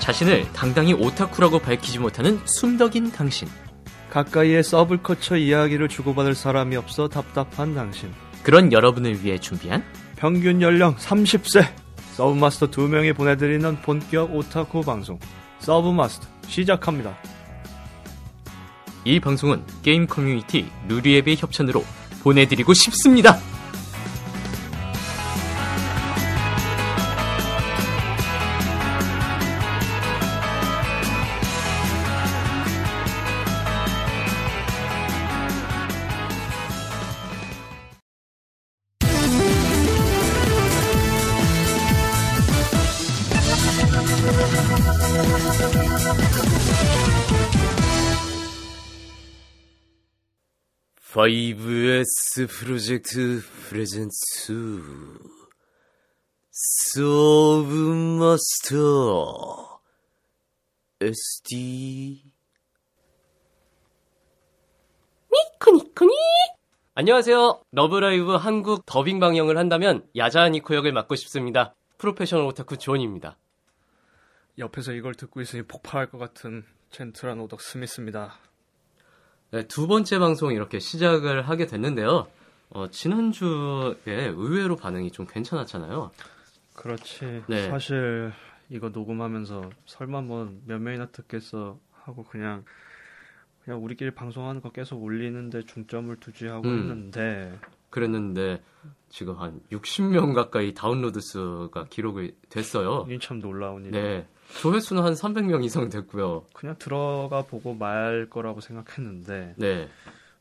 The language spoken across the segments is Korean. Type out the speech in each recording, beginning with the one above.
자신을 당당히 오타쿠라고 밝히지 못하는 숨덕인 당신. 가까이에 서브컬처 이야기를 주고받을 사람이 없어 답답한 당신. 그런 여러분을 위해 준비한 평균 연령 30세. 서브마스터 2명이 보내드리는 본격 오타쿠 방송. 서브마스터 시작합니다. 이 방송은 게임 커뮤니티 루리웹의 협찬으로 보내드리고 싶습니다. 5S project presents 서브마스터 SD にっこにっこにー 안녕하세요. 러브라이브 한국 더빙 방영을 한다면 야자와 니코 역을 맡고 싶습니다. 프로페셔널 오타쿠 존입니다. 옆에서 이걸 듣고 있으니 폭발할 것 같은 젠틀한 오덕 스미스입니다. 네, 두 번째 방송 이렇게 시작을 하게 됐는데요. 어, 지난주에 의외로 반응이 좀 괜찮았잖아요. 그렇지. 네. 사실 이거 녹음하면서 설마 뭐 몇 명이나 듣겠어 하고 그냥 그냥 우리끼리 방송하는 거 계속 올리는데 중점을 두지 하고 음. 했는데 그랬는데 지금 한 60명 가까이 다운로드 수가 기록이 됐어요. 이게 참 놀라운 일. 네. 조회수는 한 300명 이상 됐고요. 그냥 들어가 보고 말 거라고 생각했는데 네.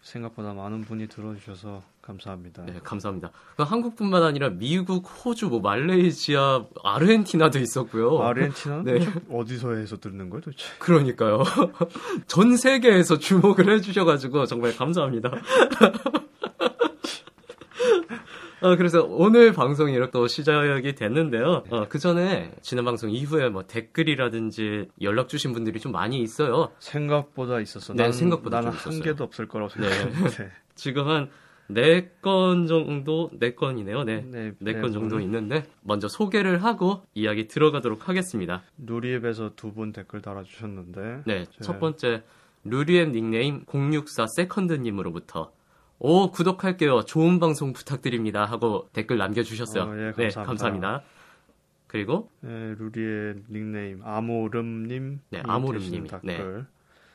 생각보다 많은 분이 들어주셔서 감사합니다. 네, 감사합니다. 그 한국뿐만 아니라 미국, 호주, 뭐 말레이시아, 아르헨티나도 있었고요. 아르헨티나는 네. 어디서 해서 듣는 거예요 도대체? 그러니까요. 전 세계에서 주목을 해주셔가지고 정말 감사합니다. 어, 그래서 오늘 방송이 이렇게 또 시작이 됐는데요. 어, 그 전에 지난 방송 이후에 뭐 댓글이라든지 연락 주신 분들이 좀 많이 있어요. 생각보다 있었어. 네, 난, 생각보다 나는 좀 한. 개도 없을 거라고 네. 생각했는데. 지금 한네건 정도, 네 건이네요. 네. 네, 네네건 정도 분. 있는데 먼저 소개를 하고 이야기 들어가도록 하겠습니다. 누리앱에서 두 분 댓글 달아주셨는데. 네, 제- 첫 번째 루리엠 닉네임 064 세컨드님으로부터 오 구독할게요. 좋은 방송 부탁드립니다. 하고 댓글 남겨주셨어요. 어, 예, 네, 감사합니다. 감사합니다. 그리고 네, 루리웹 닉네임 아모름님. 네, 아모름님이, 댓글.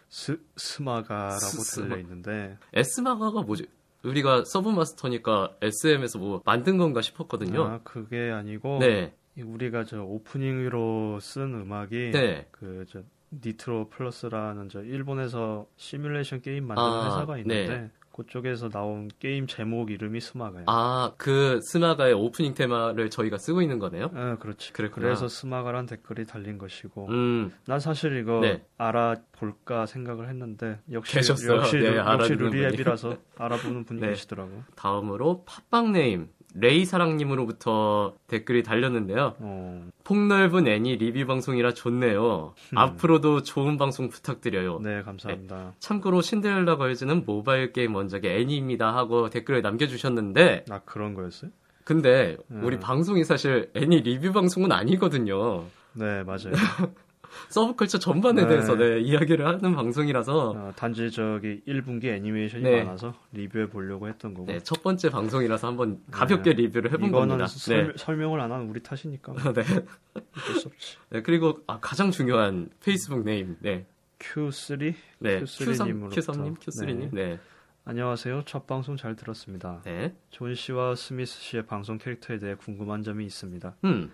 스, 스마가라고 스- 들려 있는데. 에스마가가 뭐지? 우리가 서브마스터니까 SM에서 뭐 만든 건가 싶었거든요. 아, 그게 아니고. 네, 이 우리가 저 오프닝으로 쓴 음악이. 네. 그, 저, 니트로 플러스라는 저 일본에서 시뮬레이션 게임 만드는 아, 회사가 있는데. 네. 그쪽에서 나온 게임 제목 이름이 스마가예요. 아, 그 스마가의 오프닝 테마를 저희가 쓰고 있는 거네요. 아, 그렇지. 그랬구나. 그래서 스마가란 댓글이 달린 것이고. 음, 난 사실 이거 네. 알아볼까 생각을 했는데 역시 계셨어요. 역시, 네, 루- 역시 루리웹이라서 알아보는 분이 네. 계시더라고. 다음으로 팟빵 name 레이사랑님으로부터 댓글이 달렸는데요. 어, 폭넓은 애니 리뷰 방송이라 좋네요. 앞으로도 좋은 방송 부탁드려요. 네 감사합니다. 참고로 신데렐라 걸즈는 모바일 게임 원작의 애니입니다 하고 댓글을 남겨주셨는데 아 그런 거였어요? 근데 우리 음. 방송이 사실 애니 리뷰 방송은 아니거든요. 네 맞아요. 서브컬처 전반에 네. 대해서 네, 이야기를 하는 방송이라서 어, 단지 저기 1분기 애니메이션이 네. 많아서 리뷰해 보려고 했던 거고. 네, 첫 번째 방송이라서 한번 가볍게 리뷰를 해본 네. 이거는 겁니다. 설, 네. 설명을 안 하는 우리 탓이니까 뭐 네. 어쩔 수 없지. 네, 그리고 아, 가장 중요한 페이스북 name. 네. Q3 네. Q3 님으로부터. Q3님, Q3님. 네. 안녕하세요. 첫 방송 잘 들었습니다. 네. 존 씨와 스미스 씨의 방송 캐릭터에 대해 궁금한 점이 있습니다. 음.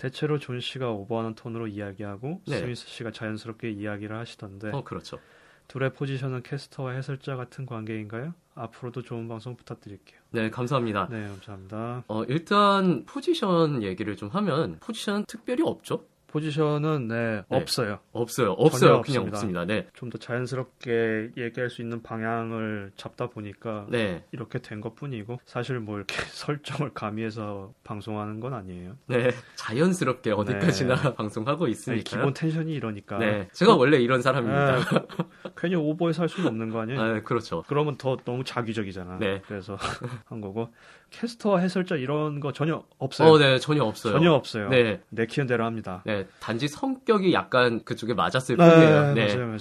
대체로 존 씨가 오버하는 톤으로 이야기하고 네. 스미스 씨가 자연스럽게 이야기를 하시던데 어, 그렇죠. 둘의 포지션은 캐스터와 해설자 같은 관계인가요? 앞으로도 좋은 방송 부탁드릴게요. 네, 감사합니다. 네, 감사합니다. 어, 일단 포지션 얘기를 좀 하면 포지션 특별히 없죠? 포지션은 네, 네. 없어요. 없어요. 없어요. 그냥 없습니다. 없습니다. 네. 좀 더 자연스럽게 얘기할 수 있는 방향을 잡다 보니까 네. 이렇게 된 것뿐이고 사실 뭐 이렇게 설정을 가미해서 방송하는 건 아니에요. 네. 자연스럽게 어디까지나 네. 방송하고 있으니까. 기본 텐션이 이러니까 네. 제가 원래 이런 사람입니다. 네, 괜히 오버해서 할 수는 없는 거 아니에요? 아, 그렇죠. 그러면 더 너무 자기적이잖아. 네. 그래서 한 거고 캐스터와 해설자 이런 거 전혀 없어요. 어, 네. 전혀 없어요. 전혀 없어요. 네. 내키는 대로 합니다. 네. 단지 성격이 약간 그쪽에 맞았을 뿐이에요. 네. 맞아요, 맞아요.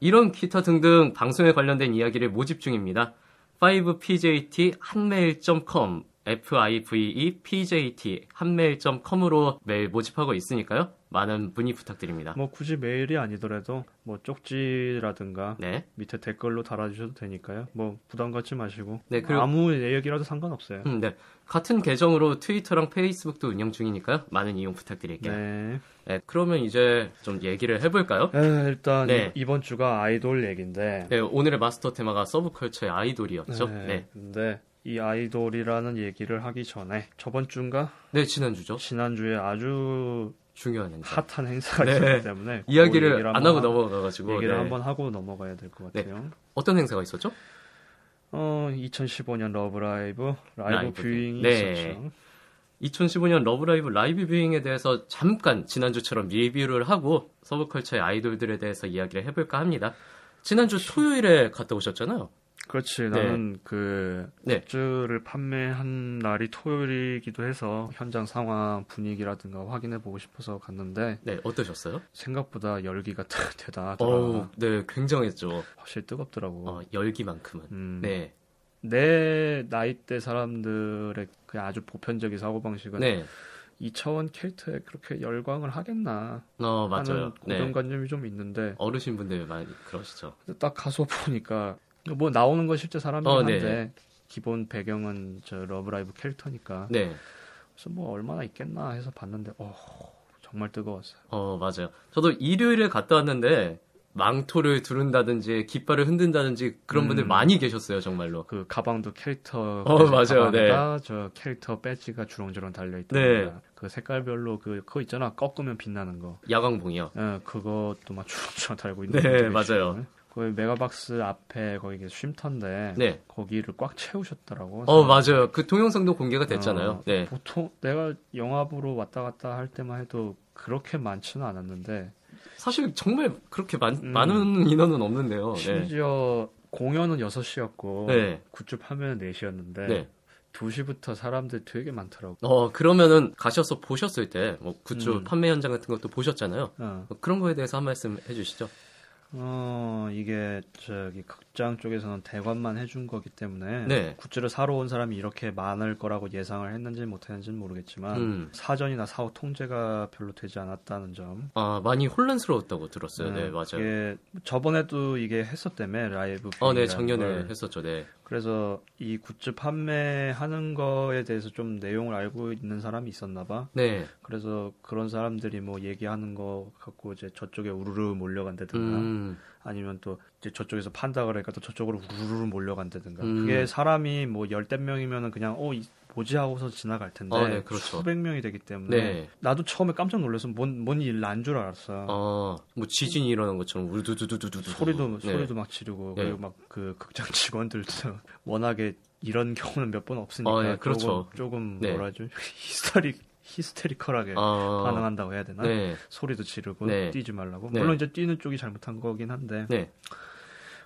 이런 기타 등등 방송에 관련된 이야기를 모집 중입니다. 5pjt 한메일.com five pjt 한메일.com으로 메일 모집하고 있으니까요. 많은 문의 부탁드립니다. 뭐 굳이 메일이 아니더라도 뭐 쪽지라든가 네. 밑에 댓글로 달아주셔도 되니까요. 뭐 부담 갖지 마시고 네, 그리고- 아무 얘기라도 상관없어요. 음, 네. 같은 계정으로 트위터랑 페이스북도 운영 중이니까요. 많은 이용 부탁드릴게요. 네. 네. 그러면 이제 좀 얘기를 해볼까요? 에, 일단 네. 이- 이번 주가 아이돌 얘기인데. 네, 오늘의 마스터 테마가 서브컬처의 아이돌이었죠. 네. 네. 근데 이 아이돌이라는 얘기를 하기 전에 저번 주인가 네, 지난주죠. 지난주에 아주 중요한 행사. 핫한 행사가 네. 있었기 때문에 그 이야기를 안 하고 하- 넘어가가지고. 얘기를 네. 한번 하고 넘어가야 될것 네. 같아요. 어떤 행사가 있었죠? 어, 2015년 러브라이브 live live viewing이 네. 있었죠. 2015년 러브라이브 live viewing에 대해서 잠깐 지난주처럼 리뷰를 하고 서브컬처의 아이돌들에 대해서 이야기를 해볼까 합니다. 지난주 토요일에 갔다 오셨잖아요. 그렇지. 네. 나는 그 네. 굿즈를 판매한 날이 토요일이기도 해서 현장 상황 분위기라든가 확인해 보고 싶어서 갔는데 네, 어떠셨어요? 생각보다 열기가 대단하더라. 어우, 네, 굉장했죠. 확실히 뜨겁더라고. 어, 열기만큼은. 음, 네, 내 나이대 사람들의 그 아주 보편적인 사고 방식은 네, 이차원 캐릭터에 그렇게 열광을 하겠나 어, 하는 맞아요. 네. 고정관념이 좀 있는데 어르신분들 많이 그러시죠. 근데 딱 가서 보니까 뭐 나오는 건 실제 사람이긴 어, 네. 한데 기본 배경은 저 러브라이브 캐릭터니까 네, 그래서 뭐 얼마나 있겠나 해서 봤는데 어 정말 뜨거웠어요. 어, 맞아요. 저도 일요일에 갔다 왔는데, 망토를 두른다든지, 깃발을 흔든다든지, 그런 분들 음. 많이 계셨어요, 정말로. 그 가방도 캐릭터 어, 맞아요. 가방에다 저 캐릭터 배지가 주렁주렁 달려 있다. 네. 그 색깔별로 그 그거 있잖아 꺾으면 빛나는 거. 야광봉이요. 예, 그것도 막 주렁주렁 달고 있는 네, 맞아요. 싫어요. 거기 메가박스 앞에 거기 쉼터인데 네. 거기를 꽉 채우셨더라고. 어, 맞아요. 그 동영상도 공개가 됐잖아요. 어, 네. 보통 내가 영화보러 왔다 갔다 할 때만 해도 그렇게 많지는 않았는데 사실 정말 그렇게 많, 음. 많은 인원은 없는데요. 네. 심지어 공연은 6시였고 네. 굿즈 판매는 4시였는데 네. 2시부터 사람들 되게 많더라고. 어, 그러면은 가셔서 보셨을 때, 뭐, 굿즈 음. 판매 현장 같은 것도 보셨잖아요. 어. 뭐 그런 거에 대해서 한 말씀 해 주시죠. 어, 이게 저기 극장 쪽에서는 대관만 해준 거기 때문에 네. 굿즈를 사러 온 사람이 이렇게 많을 거라고 예상을 했는지 못했는지는 모르겠지만 음. 사전이나 사후 통제가 별로 되지 않았다는 점. 아, 많이 혼란스러웠다고 들었어요. 네, 네, 맞아요. 이게 저번에도 이게 했었다며 라이브. 어, 네, viewing이라는 작년에 걸. 했었죠. 네. 그래서 이 굿즈 판매하는 거에 대해서 좀 내용을 알고 있는 사람이 있었나 봐. 네. 그래서 그런 사람들이 뭐 얘기하는 거 갖고 이제 저쪽에 우르르 몰려간다든가 음, 아니면 또 이제 저쪽에서 판다 그러니까 또 저쪽으로 우르르 몰려간다든가 음. 그게 사람이 뭐 열댓 명이면은 그냥 어 이- 뭐지 하고서 지나갈 텐데 어, 네, 그렇죠. 수백 명이 되기 때문에 네. 나도 처음에 깜짝 놀라서 뭔뭔 일 난 줄 알았어. 어, 뭐 지진이 일어난 것처럼 우두두두두두 소리도 네. 소리도 막 지르고 네. 그리고 막 그 극장 직원들도 워낙에 이런 경우는 몇 번 없으니까 어, 네, 그렇죠. 조금, 조금 네. 뭐라죠 히스테리 히스테리컬하게 아, 반응한다고 해야 되나? 네. 소리도 지르고 네. 뛰지 말라고. 네. 물론 이제 뛰는 쪽이 잘못한 거긴 한데 네.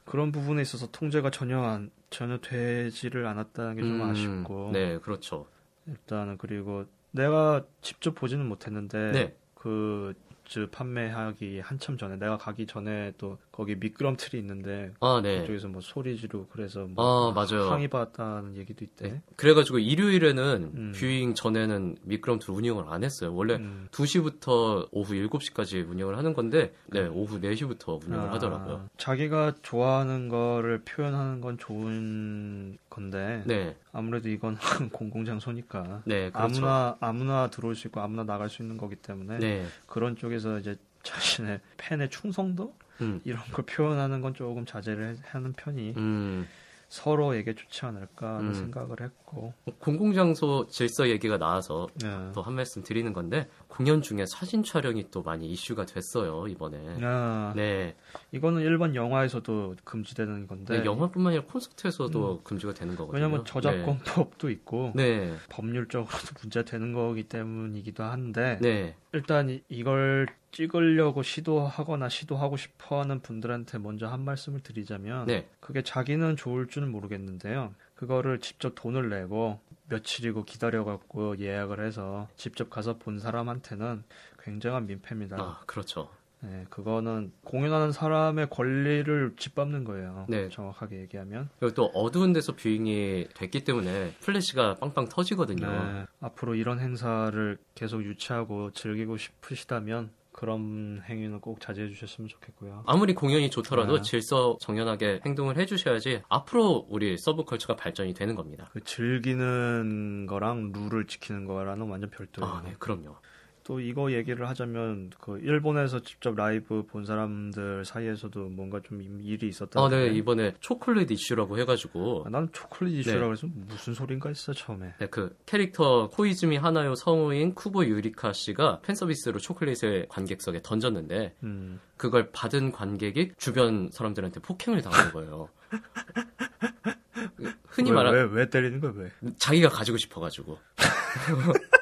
그런 부분에 있어서 통제가 전혀 안, 전혀 되지를 않았다는 게좀 음, 아쉽고 네, 그렇죠. 일단은 그리고 내가 직접 보지는 못했는데 네. 그 굿즈 판매하기 한참 전에 내가 가기 전에 또 거기 미끄럼틀이 있는데 아, 네. 그쪽에서 뭐 소리 지르고 그래서 뭐 아, 맞아요. 항의 받았다는 얘기도 있대. 네. 그래가지고 일요일에는 음. viewing 전에는 미끄럼틀 운영을 안 했어요. 원래 음. 2시부터 오후 7시까지 운영을 하는 건데, 네, 오후 4시부터 운영을 아, 하더라고요. 자기가 좋아하는 거를 표현하는 건 좋은 건데 네, 아무래도 이건 공공장소니까 네, 그렇죠. 아무나 아무나 들어올 수 있고 아무나 나갈 수 있는 거기 때문에 네, 그런 쪽에서 이제 자신의 팬의 충성도 음, 이런 걸 표현하는 건 조금 자제를 해- 하는 편이 음, 서로에게 좋지 않을까 하는 음. 생각을 했고. 공공장소 질서 얘기가 나와서 네. 또한 말씀 드리는 건데 공연 중에 사진 촬영이 또 많이 이슈가 됐어요 이번에. 아, 네, 이거는 일반 영화에서도 금지되는 건데. 네, 영화뿐만 아니라 콘서트에서도 금지가 되는 거거든요. 왜냐면 저작권법도 있고 네, 법률적으로도 문제되는 거기 때문이기도 한데 네, 일단 이- 이걸 찍으려고 시도하거나 시도하고 싶어 하는 분들한테 먼저 한 말씀을 드리자면 네, 그게 자기는 좋을 줄은 모르겠는데요. 그거를 직접 돈을 내고 며칠이고 기다려갖고 예약을 해서 직접 가서 본 사람한테는 굉장한 민폐입니다. 아 그렇죠. 네, 그거는 공연하는 사람의 권리를 짓밟는 거예요. 네. 정확하게 얘기하면. 그리고 또 어두운 데서 viewing이 됐기 때문에 플래시가 빵빵 터지거든요. 네, 앞으로 이런 행사를 계속 유치하고 즐기고 싶으시다면 그런 행위는 꼭 자제해 주셨으면 좋겠고요. 아무리 공연이 좋더라도 네. 질서 정연하게 행동을 해 주셔야지 앞으로 우리 서브컬처가 발전이 되는 겁니다. 그 즐기는 거랑 룰을 지키는 거랑은 완전 별도예요. 아, 네, 그럼요. 또 이거 얘기를 하자면 그 일본에서 직접 라이브 본 사람들 사이에서도 뭔가 좀 일이 있었다. 아, 네, 이번에 초콜릿 이슈라고 해가지고 난 초콜릿 이슈라고 해서 무슨 소린가 했어 처음에. 네, 그 캐릭터 코이즈미 하나요 성우인 쿠보 유리카 씨가 팬 서비스로 초콜릿을 관객석에 던졌는데 음. 그걸 받은 관객이 주변 사람들한테 폭행을 당한 거예요. 그 흔히 왜, 말하는 왜, 왜 때리는 거야 왜? 자기가 가지고 싶어가지고.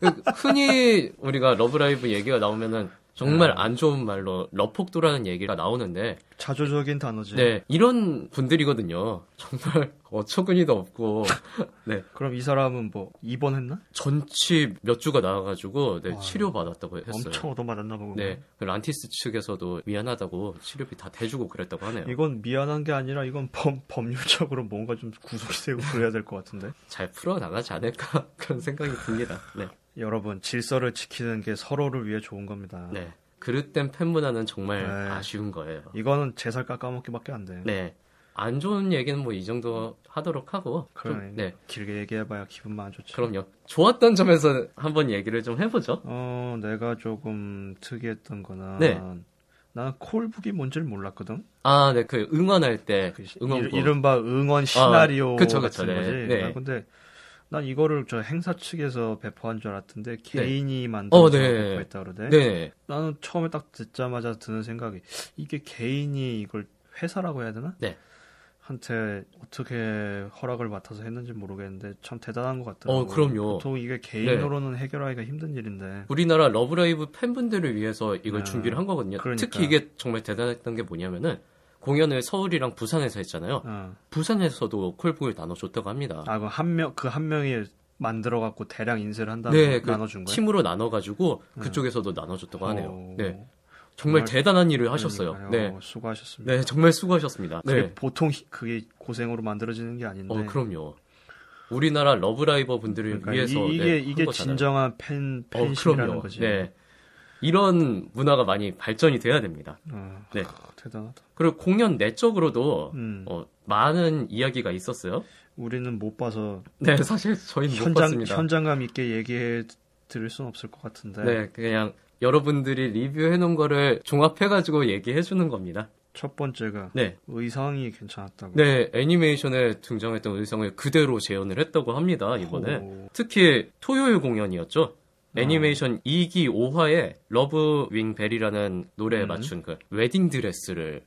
그 흔히 우리가 러브라이브 얘기가 나오면은 정말 안 좋은 말로 러폭도라는 얘기가 나오는데, 자조적인 단어지. 네, 이런 분들이거든요. 정말 어처구니도 없고, 네, 그럼 이 사람은 뭐 입원했나? 전치 몇 주가 나와가지고, 네, 와. 치료 받았다고 했어요. 엄청 얻어맞았나 보고. 네, 그 란티스 측에서도 미안하다고 치료비 다 대주고 그랬다고 하네요. 이건 미안한 게 아니라 이건 법, 법률적으로 뭔가 좀 구속이 되고 그래야 될 것 같은데. 잘 풀어 나가지 않을까 그런 생각이 듭니다. 네, 여러분 질서를 지키는 게 서로를 위해 좋은 겁니다. 네. 그릇된 팬문화는 정말 네. 아쉬운 거예요. 이거는 제살 깎아먹기밖에 안 돼. 네. 안 좋은 얘기는 뭐 이 정도 하도록 하고. 좀, 그러네. 네. 길게 얘기해봐야 기분만 안 좋지. 그럼요. 좋았던 점에서 한번 얘기를 좀 해보죠. 어, 내가 조금 특이했던 거는 네. 나는 콜북이 뭔지를 몰랐거든. 아, 네. 그 응원할 때. 그 시- 응원법. 이, 른바 응원 시나리오 그쵸, 그쵸, 같은 네. 거지. 네. 아, 근데 난 이거를 저 행사 측에서 배포한 줄 알았던데 개인이 어, 만들어서 네. 배포했다 그러대. 네. 나는 처음에 딱 듣자마자 드는 생각이 이게 개인이 이걸 회사라고 해야 되나? 네. 한테 어떻게 허락을 맡아서 했는지 모르겠는데 참 대단한 것 같더라고요. 어, 그럼요. 네. 보통 이게 개인으로는 해결하기가 힘든 일인데. 우리나라 러브라이브 팬분들을 위해서 이걸 아, 준비를 한 거거든요. 그러니까. 특히 이게 정말 대단했던 게 뭐냐면은 공연을 서울이랑 부산에서 했잖아요. 어. 부산에서도 call book을 나눠줬다고 합니다. 아, 그 한 명, 그 한 명이 만들어 갖고 대량 인쇄를 한 다음에 네, 그 나눠준 거야. 팀으로 나눠 가지고 그쪽에서도 나눠줬다고 하네요. 어, 네. 정말 정말 대단한 일을 하셨어요. 그러니까요. 네. 수고하셨습니다. 네, 정말 수고하셨습니다. 그게 네. 보통 히- 그게 고생으로 만들어지는 게 아닌데. 어, 그럼요. 우리나라 러브라이버 분들을 그러니까 위해서 이, 게 네, 한 이게 거잖아요. 진정한 팬 어, 팬심이라는 그럼요. 거지. 네. 이런 문화가 많이 발전이 돼야 됩니다. 어, 네. 대단하다. 그리고 공연 내적으로도 음. 어, 많은 이야기가 있었어요. 우리는 못 봐서 네, 사실 저희는 못 현장 봤습니다. 현장감 있게 얘기해 드릴 수는 없을 것 같은데. 네, 그냥 여러분들이 리뷰해 놓은 거를 종합해 가지고 얘기해 주는 겁니다. 첫 번째가 네. 의상이 괜찮았다고. 네, 애니메이션에 등장했던 의상을 그대로 재현을 했다고 합니다, 이번에. 오. 특히 토요일 공연이었죠. 애니메이션 2기 5화에 Love wing bell이라는 노래에 음. 맞춘 그 웨딩 드레스를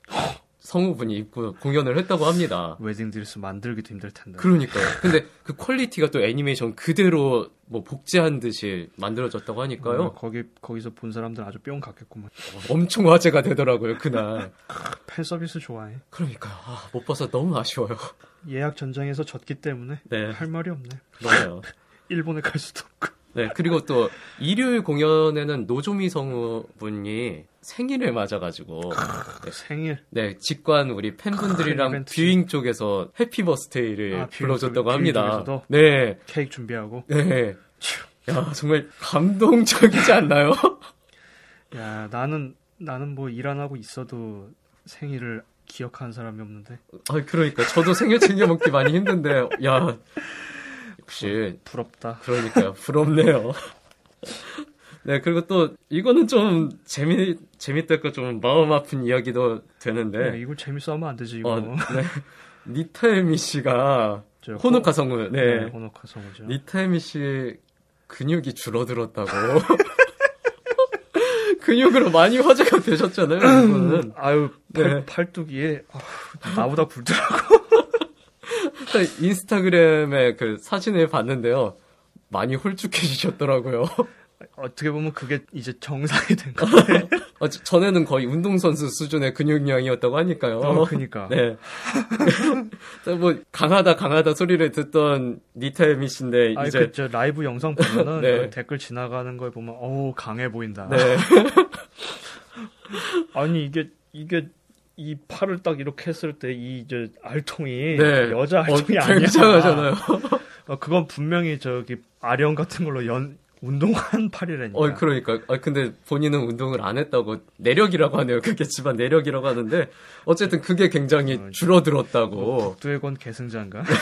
성우분이 입고 공연을 했다고 합니다. 웨딩 드레스 만들기도 힘들 텐데. 그러니까요. 근데 그 quality가 또 애니메이션 그대로 뭐 복제한 듯이 만들어졌다고 어, 하니까요. 거기 거기서 본 사람들 아주 뿅 갔겠구만. 엄청 화제가 되더라고요, 그날. 팬 서비스 좋아해. 그러니까요. 아, 못 봐서 너무 아쉬워요. 예약 전쟁에서 졌기 때문에 네. 할 말이 없네. 그러네요. 일본에 갈 수도 없고. 네, 그리고 또 일요일 공연에는 노조미 성우분이 생일을 맞아가지고 네, 생일. 네, 직관 우리 팬분들이랑. viewing 쪽에서 Happy Birthday를 아, 불러줬다고 합니다. 네, 케이크 준비하고. 네. 야, 정말 감동적이지 않나요? 야 나는 나는 뭐 일 안 하고 있어도 생일을 기억하는 사람이 없는데 아, 그러니까 저도 생일 챙겨 먹기 많이 힘든데, 야, 역시 부럽다. 그러니까요, 부럽네요. 네, 그리고 또 이거는 좀 재미 재밌달까 좀 마음 아픈 이야기도 야, 되는데, 이거 재밌어 하면 안 되지 이거. 어, 네. 니타에미 씨가 저 호노카 성우, 네, 네. 호노카 성우죠. 니타에미 씨 근육이 줄어들었다고. 근육으로 많이 화제가 되셨잖아요, 이분은. 아유 팔, 네. 팔뚝이 아우, 나보다 굵더라고. 일단 인스타그램에 그 사진을 봤는데요. 많이 홀쭉해지셨더라고요. 어떻게 보면 그게 이제 정상이 된거 같아. 어, 저- 전에는 거의 운동선수 수준의 근육량이었다고 하니까요. 어, 그니까. 네. 뭐, 강하다, 강하다 소리를 듣던 니타에미 씨인데, 아니 이제. 그저 라이브 영상 보면은 네. 그 댓글 지나가는 걸 보면 어우 강해 보인다. 네. 아니 이게 이게 이 팔을 딱 이렇게 했을 때이저 알통이 네. 여자 알통이 어, 아니야. 굉장하잖아요. 어, 그건 분명히 저기 아령 같은 걸로 연 운동한 팔이라니까. 어, 그러니까. 아, 근데 본인은 운동을 안 했다고, 내력이라고 하네요. 그게 집안 내력이라고 하는데, 어쨌든 그게 굉장히 어, 줄어들었다고. 북두의권 계승자인가?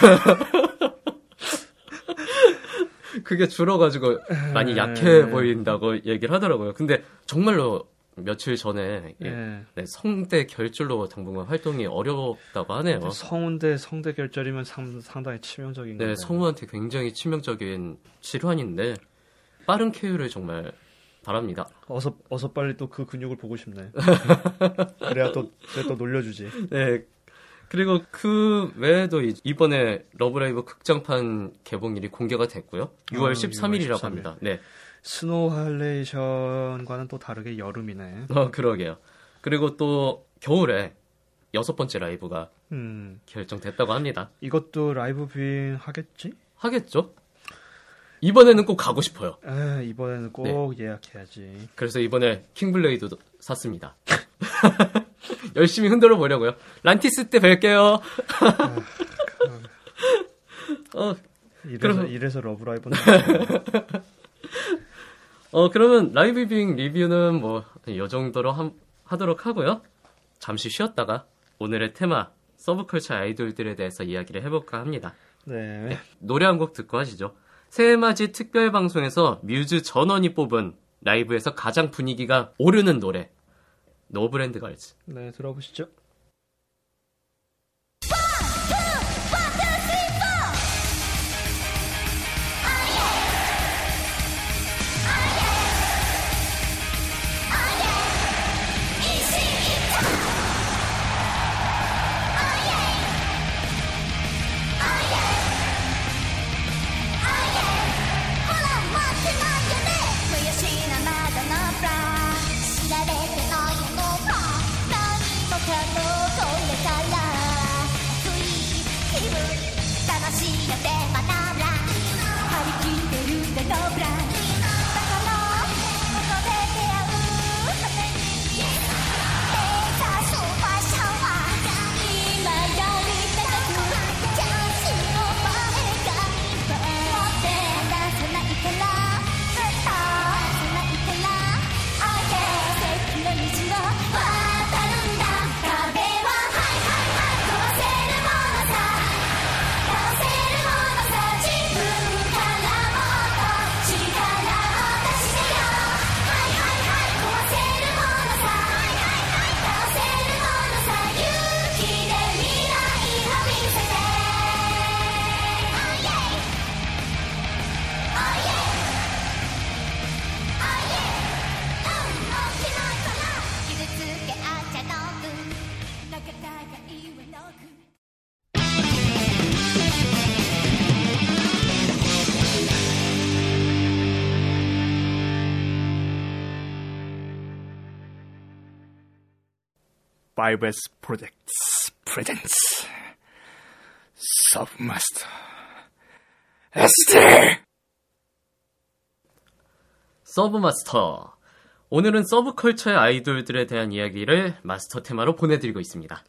그게 줄어가지고 많이 네. 약해 보인다고 얘기를 하더라고요. 근데 정말로 며칠 전에 예, 예. 네, 성대 결절로 당분간 활동이 어렵다고 하네요. 성운대 성대 결절이면 상, 상당히 치명적인 네. 성우한테 굉장히 치명적인 질환인데 빠른 쾌유를 정말 바랍니다. 어서 어서 빨리 또 그 근육을 보고 싶네. 그래야 또 그래 또 놀려주지. 네. 그리고 그 외에도 이- 이번에 러브라이브 극장판 개봉일이 공개가 됐고요. 6월 아, 13일이라고 13일. 합니다. 네. Snow halation과는 또 다르게 여름이네. 어, 그러게요. 그리고 또 겨울에 여섯 번째 라이브가 음, 결정됐다고 합니다. 이것도 라이브 viewing 하겠지? 하겠죠? 이번에는 꼭 가고 싶어요. 에, 이번에는 꼭 네. 예약해야지. 그래서 이번에 킹블레이드도 샀습니다. 열심히 흔들어 보려고요. 란티스 때 뵐게요. 어, 이래서 그럼- 이래서 러브라이브는 어, 그러면 라이브 viewing 리뷰는 뭐, 이 정도로 함- 하도록 하고요. 잠시 쉬었다가 오늘의 테마, 서브컬처 아이돌들에 대해서 이야기를 해볼까 합니다. 네. 노래 한 곡 듣고 하시죠. 새해맞이 특별 방송에서 뮤즈 전원이 뽑은 라이브에서 가장 분위기가 오르는 노래. No brand girls. 네, 들어보시죠. 5s project presents 서브마스터 에스테 서브마스터. 오늘은 서브컬처의 아이돌들에 대한 이야기를 마스터 테마로 보내드리고 있습니다.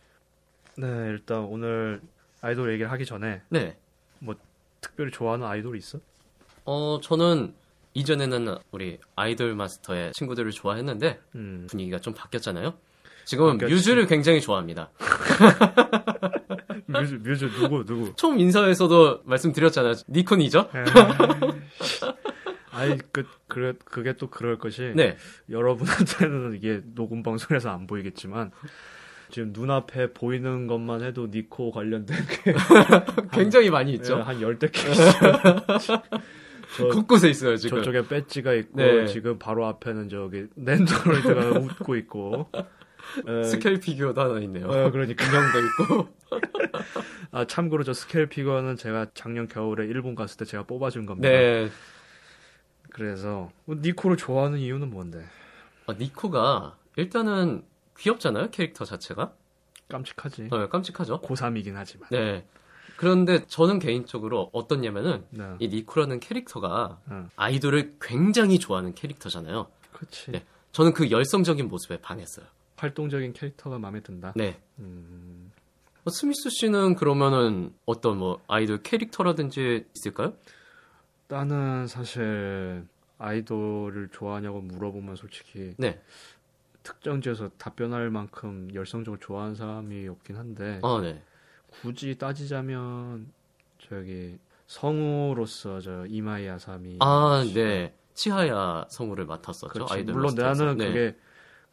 네, 일단 오늘 아이돌 얘기를 하기 전에 네. 특별히 좋아하는 아이돌 있어? 어, 저는 이전에는 우리 아이돌 마스터의 친구들을 좋아했는데 음. 분위기가 좀 바뀌었잖아요. 지금은 바뀌었지. 뮤즈를 굉장히 좋아합니다. 뮤즈 뮤즈 누구 누구? 처음 인사에서도 말씀드렸잖아요. 니콘이죠? 아이 그 그래 그게 또 그럴 것이 네. 여러분한테는 이게 녹음 방송에서 안 보이겠지만 지금 눈앞에 보이는 것만 해도 니코 관련된 게 굉장히 많이 있죠. 예, 한 열댓 개. 저, 곳곳에 있어요 지금. 저쪽에 배지가 있고 네. 지금 바로 앞에는 저기 랜드로이드가 웃고 있고 에, 스케일 피규어도 하나 있네요. 어, 그러니까 인형도 있고. 아 참고로 저 스케일 피규어는 제가 작년 겨울에 일본 갔을 때 제가 뽑아준 겁니다. 네. 그래서 뭐 니코를 좋아하는 이유는 뭔데? 어, 니코가 일단은 귀엽잖아요 캐릭터 자체가. 깜찍하지. 어, 깜찍하죠. 고3이긴 하지만. 네. 그런데 저는 개인적으로 어떻냐면은 네. 이 니코라는 캐릭터가 응. 아이돌을 굉장히 좋아하는 캐릭터잖아요. 그렇지. 네. 저는 그 열성적인 모습에 반했어요. 활동적인 캐릭터가 마음에 든다. 네. 음, 어, 스미스 씨는 그러면은 어떤 뭐 아이돌 캐릭터라든지 있을까요? 나는 사실 아이돌을 좋아하냐고 물어보면 솔직히 네. 특정지에서 답변할 만큼 열성적으로 좋아하는 사람이 없긴 한데 아, 네. 굳이 따지자면 저기 성우로서 저 이마이 아사미 아, 씨. 네. 치하야 성우를 맡았었죠. 그렇지. 아이돌 물론 마스터에서. 나는 네. 그게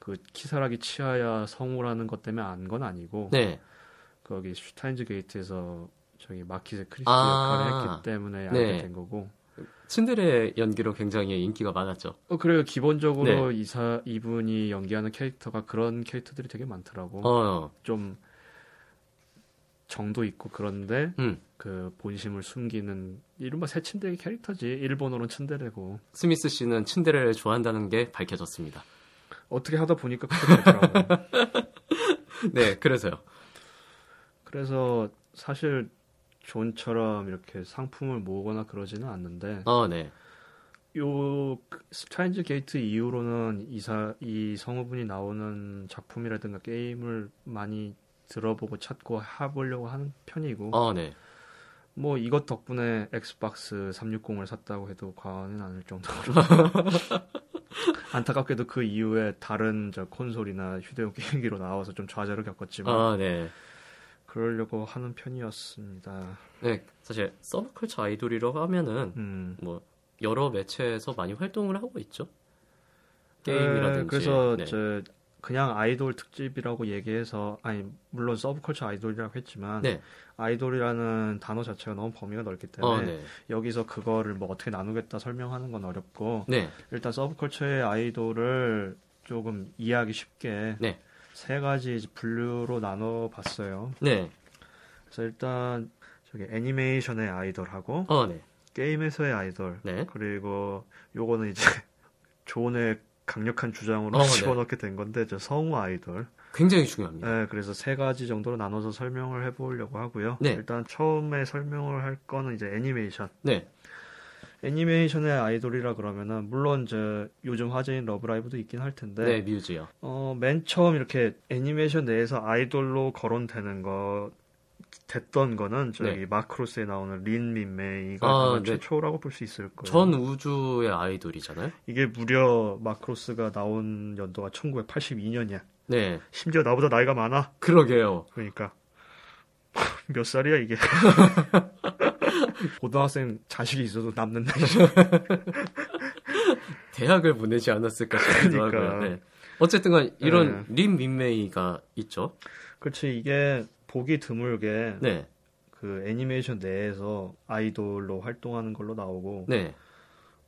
그 키사라기 치하야 성우라는 것 때문에 안 건 아니고 네. 거기 슈타인즈 게이트에서 저기 마키세 크리스 아, 역할을 했기 때문에 네. 알게 된 거고 츤데레 연기로 굉장히 인기가 많았죠. 어 그래요 기본적으로 네. 이사 이분이 연기하는 캐릭터가 그런 캐릭터들이 되게 많더라고 어. 좀 정도 있고 그런데 음. 그 본심을 숨기는 이른바 새 츤데레 캐릭터지 일본어로는 츤데레고 스미스 씨는 츤데레를 좋아한다는 게 밝혀졌습니다. 어떻게 하다 보니까 그렇게 되더라고 네, 그래서요. 그래서 사실 존처럼 이렇게 상품을 모으거나 그러지는 않는데 어, 네. 요 슈타인즈 게이트 이후로는 이사 이 성우분이 나오는 작품이라든가 게임을 많이 들어보고 찾고 해보려고 하는 편이고 어, 네. 뭐 이것 덕분에 엑스박스 360을 샀다고 해도 과언은 아닐 정도로 안타깝게도 그 이후에 다른 저 콘솔이나 휴대용 게임기로 나와서 좀 좌절을 겪었지만 아, 네. 그러려고 하는 편이었습니다. 네, 사실 서브컬처 아이돌이라고 하면은 음. 뭐 여러 매체에서 많이 활동을 하고 있죠. 게임이라든지. 네, 그래서 네. 저 그냥 아이돌 특집이라고 얘기해서 아니 물론 서브컬처 아이돌이라고 했지만 네. 아이돌이라는 단어 자체가 너무 범위가 넓기 때문에 어, 네. 여기서 그거를 뭐 어떻게 나누겠다 설명하는 건 어렵고 네. 일단 서브컬처의 아이돌을 조금 이해하기 쉽게 네. 세 가지 분류로 나눠 봤어요. 네. 그래서 일단 저기 애니메이션의 아이돌하고 어, 네. 게임에서의 아이돌 네. 그리고 요거는 이제 존의 강력한 주장으로 어, 네. 집어넣게 된 건데 저 성우 아이돌. 굉장히 중요합니다. 네, 그래서 세 가지 정도로 나눠서 설명을 해보려고 하고요. 네. 일단 처음에 설명을 할 거는 이제 애니메이션. 네. 애니메이션의 아이돌이라 그러면은 물론 저 요즘 화제인 러브라이브도 있긴 할 텐데 네, 뮤즈요. 어, 맨 처음 이렇게 애니메이션 내에서 아이돌로 거론되는 거 됐던 거는 저기 네. 마크로스에 나오는 린 민메이가 아, 네. 최초라고 볼 수 있을 거예요. 전 우주의 아이돌이잖아요. 이게 무려 마크로스가 나온 연도가 1982년이야. 네. 심지어 나보다 나이가 많아. 그러게요. 그러니까 몇 살이야 이게? 고등학생 자식이 있어도 남는 나이. 대학을 보내지 않았을까 싶기도 그러니까. 하고요. 네. 어쨌든 간 이런 린 민메이가 있죠. 그렇지 이게 보기 드물게 네. 그 애니메이션 내에서 아이돌로 활동하는 걸로 나오고 네.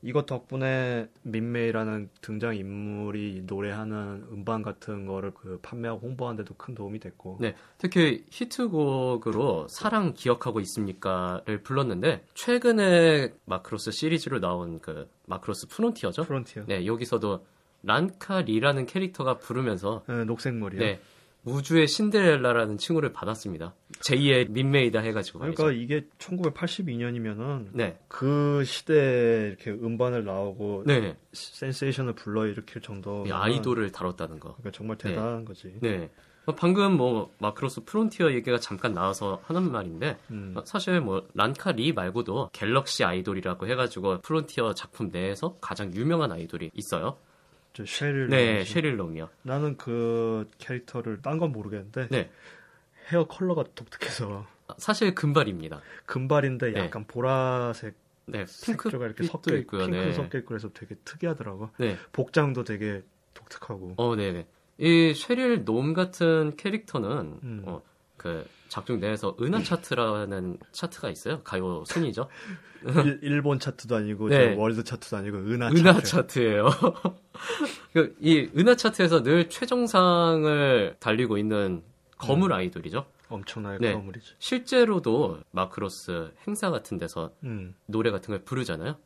이것 덕분에 민메이라는 등장 인물이 노래하는 음반 같은 거를 그 판매하고 홍보하는 데도 큰 도움이 됐고 네. 특히 히트곡으로 사랑 기억하고 있습니까를 불렀는데 최근에 마크로스 시리즈로 나온 그 마크로스 프론티어죠. 프론티어 네, 여기서도 란카 리라는 캐릭터가 부르면서 네, 녹색머리요. 네. 우주의 신데렐라라는 칭호를 받았습니다. 제2의 민메이다 해가지고 말이죠. 그러니까 이게 1982년이면은 네. 그 시대에 이렇게 음반을 나오고 네. 센세이션을 불러일으킬 정도 이 아이돌을 다뤘다는 거. 그러니까 정말 대단한 거지. 네. 어, 방금 뭐 마크로스 프론티어 얘기가 잠깐 나와서 하는 말인데 음. 어, 사실 뭐 란카 리 말고도 갤럭시 아이돌이라고 해가지고 프론티어 작품 내에서 가장 유명한 아이돌이 있어요. 저 쉐릴 네. 쉐릴 놈이요. 나는 그 캐릭터를 딴 건 모르겠는데 네. 헤어 컬러가 독특해서 사실 금발입니다. 금발인데 네. 약간 보라색 네, 핑크 색조가 이렇게 섞여 있고요. 핑크 네. 섞여 있고 그래서 되게 특이하더라고. 네. 복장도 되게 독특하고. 어, 네. 네. 이 쉐릴 놈 같은 캐릭터는 음. 어, 그 작중 내에서 은하 차트라는 차트가 있어요. 가요 순위죠. 일, 일본 차트도 아니고 네. 저 월드 차트도 아니고 은하, 은하 차트. 차트예요. 그, 이 은하 차트에서 늘 최정상을 달리고 있는 거물 아이돌이죠. 엄청나게 네. 거물이지. 실제로도 마크로스 행사 같은 데서 음. 노래 같은 걸 부르잖아요.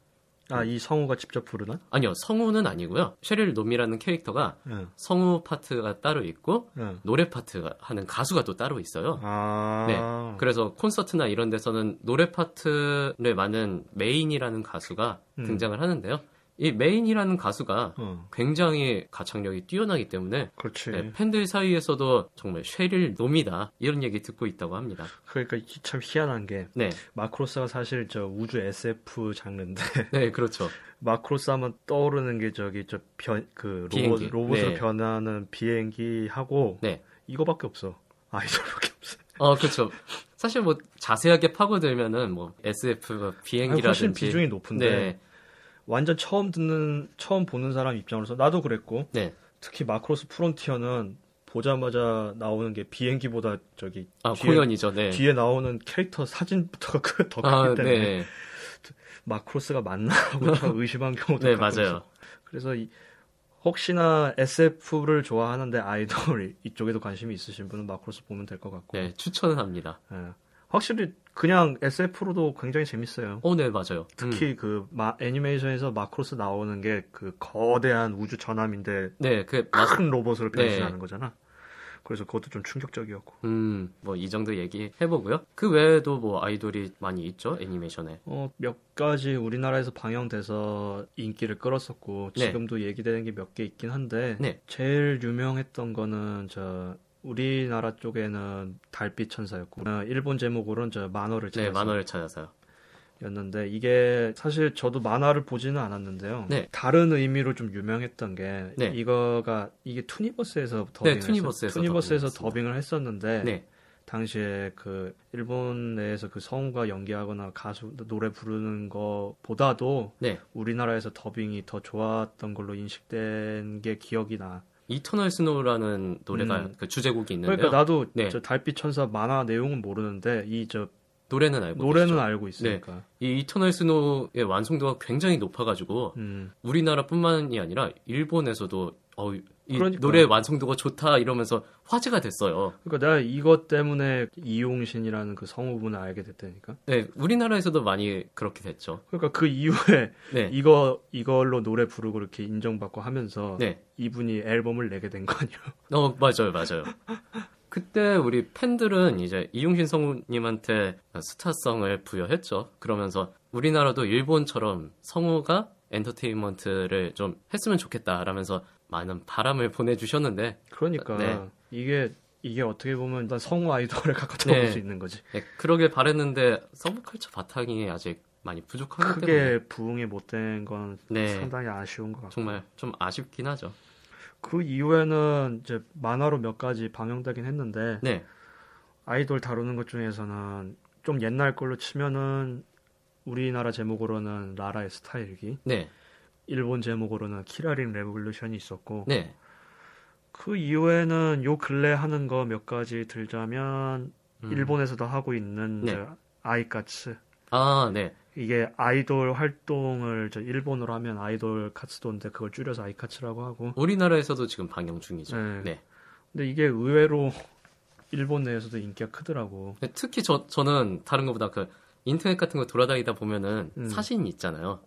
아, 이 성우가 직접 부르나? 아니요, 성우는 아니고요. 쉐릴 놈이라는 캐릭터가 응. 성우 파트가 따로 있고 응. 노래 파트가 하는 가수가 또 따로 있어요. 아. 네. 그래서 콘서트나 이런 데서는 노래 파트를 맡는 메인이라는 가수가 음. 등장을 하는데요. 이 메인이라는 가수가 어. 굉장히 가창력이 뛰어나기 때문에. 네, 팬들 사이에서도 정말 쉐릴 놈이다 이런 얘기 듣고 있다고 합니다. 그러니까 이- 참 희한한 게 네, 마크로스가 사실 저 우주 SF 장르인데 네 그렇죠. 마크로스 하면 떠오르는 게 저기 저 변 그 로봇. 로봇으로 네. 변하는 비행기 하고 네, 이거밖에 없어. 아이돌밖에 없어. 어 그렇죠. 사실 뭐 자세하게 파고들면은 뭐 SF 아니, 훨씬 비행기라든지 비중이 높은데 네, 완전 처음 듣는 처음 보는 사람 입장으로서 나도 그랬고 네. 특히 마크로스 프론티어는 보자마자 나오는 게 비행기보다 저기 아 뒤에, 공연이죠. 네. 뒤에 나오는 캐릭터 사진부터가 크- 더 크기 아, 때문에 네. 마크로스가 맞나 하고 참 의심한 경우도 네, 맞아요. 그래서 이- 혹시나 SF를 좋아하는데 아이돌 이쪽에도 관심이 있으신 분은 마크로스 보면 될 것 같고 네, 추천을 합니다. 예. 확실히 그냥 SF로도 굉장히 재밌어요. 어, 네, 맞아요. 음. 특히 그 마- 애니메이션에서 마크로스 나오는 게 그 거대한 우주 전함인데 네, 그 마- 큰 로봇으로 네. 변신하는 거잖아. 그래서 그것도 좀 충격적이었고. 음, 뭐 이 정도 얘기해보고요. 그 외에도 뭐 아이돌이 많이 있죠, 애니메이션에. 어, 몇 가지 우리나라에서 방영돼서 인기를 끌었었고 네. 지금도 얘기되는 게 몇 개 있긴 한데 네. 제일 유명했던 거는 저 우리나라 쪽에는 달빛 천사였고 어, 일본 제목으로는 저 만화를 네, 찾아서 만화를 찾아서요. 였는데 이게 사실 저도 만화를 보지는 않았는데요. 네. 다른 의미로 좀 유명했던 게 네. 이거가 이게 투니버스에서 더빙을 투니버스에서 투니버스에서 더빙을 더빙을 했었는데 네. 당시에 그 일본 내에서 그 성우가 연기하거나 가수 노래 부르는 거보다도 네. 우리나라에서 더빙이 더 좋았던 걸로 인식된 게 기억이 나. 이터널 스노우라는 노래가 음. 그 주제곡이 있는데요. 그러니까 나도 네. 저 달빛 천사 만화 내용은 모르는데 이 저 노래는 알고 노래는 계시죠? 알고 있으니까. 이 이터널 스노우의 완성도가 굉장히 높아가지고 음. 우리나라뿐만이 아니라 일본에서도 어, 이 그러니까. 노래 완성도가 좋다 이러면서 화제가 됐어요. 그러니까 내가 이것 때문에 이용신이라는 그 성우분을 알게 됐다니까. 네, 우리나라에서도 많이 그렇게 됐죠. 그러니까 그 이후에 네, 이거 이걸로 노래 부르고 이렇게 인정받고 하면서 네, 이분이 앨범을 내게 된 거 아니에요? 어 맞아요, 맞아요. 그때 우리 팬들은 이제 이용신 성우님한테 스타성을 부여했죠. 그러면서 우리나라도 일본처럼 성우가 엔터테인먼트를 좀 했으면 좋겠다라면서 많은 바람을 보내주셨는데 그러니까 네. 이게 이게 어떻게 보면 일단 성우 아이돌에 가까워 네. 볼수 있는 거지. 네, 그러길 바랬는데 서브컬처 바탕이 아직 많이 부족하기 때문에 크게 부응이 못 된 건 네. 상당히 아쉬운 것 같고. 정말 좀 아쉽긴 하죠. 그 이후에는 이제 만화로 몇 가지 방영되긴 했는데 네, 아이돌 다루는 것 중에서는 좀 옛날 걸로 치면은 우리나라 제목으로는 라라의 스타일기, 네, 일본 제목으로는 키라린 Revolution이 있었고 네, 그 이후에는 요 근래 하는 거 몇 가지 들자면 음. 일본에서도 하고 있는 네. 저 아이카츠 아, 네, 이게 아이돌 활동을 저 일본어로 하면 아이돌 活動인데 그걸 줄여서 아이카츠라고 하고 우리나라에서도 지금 방영 중이죠. 네. 네. 근데 이게 의외로 일본 내에서도 인기가 크더라고. 네, 특히 저 저는 다른 것보다 그 인터넷 같은 거 돌아다니다 보면은 음. 사진이 있잖아요.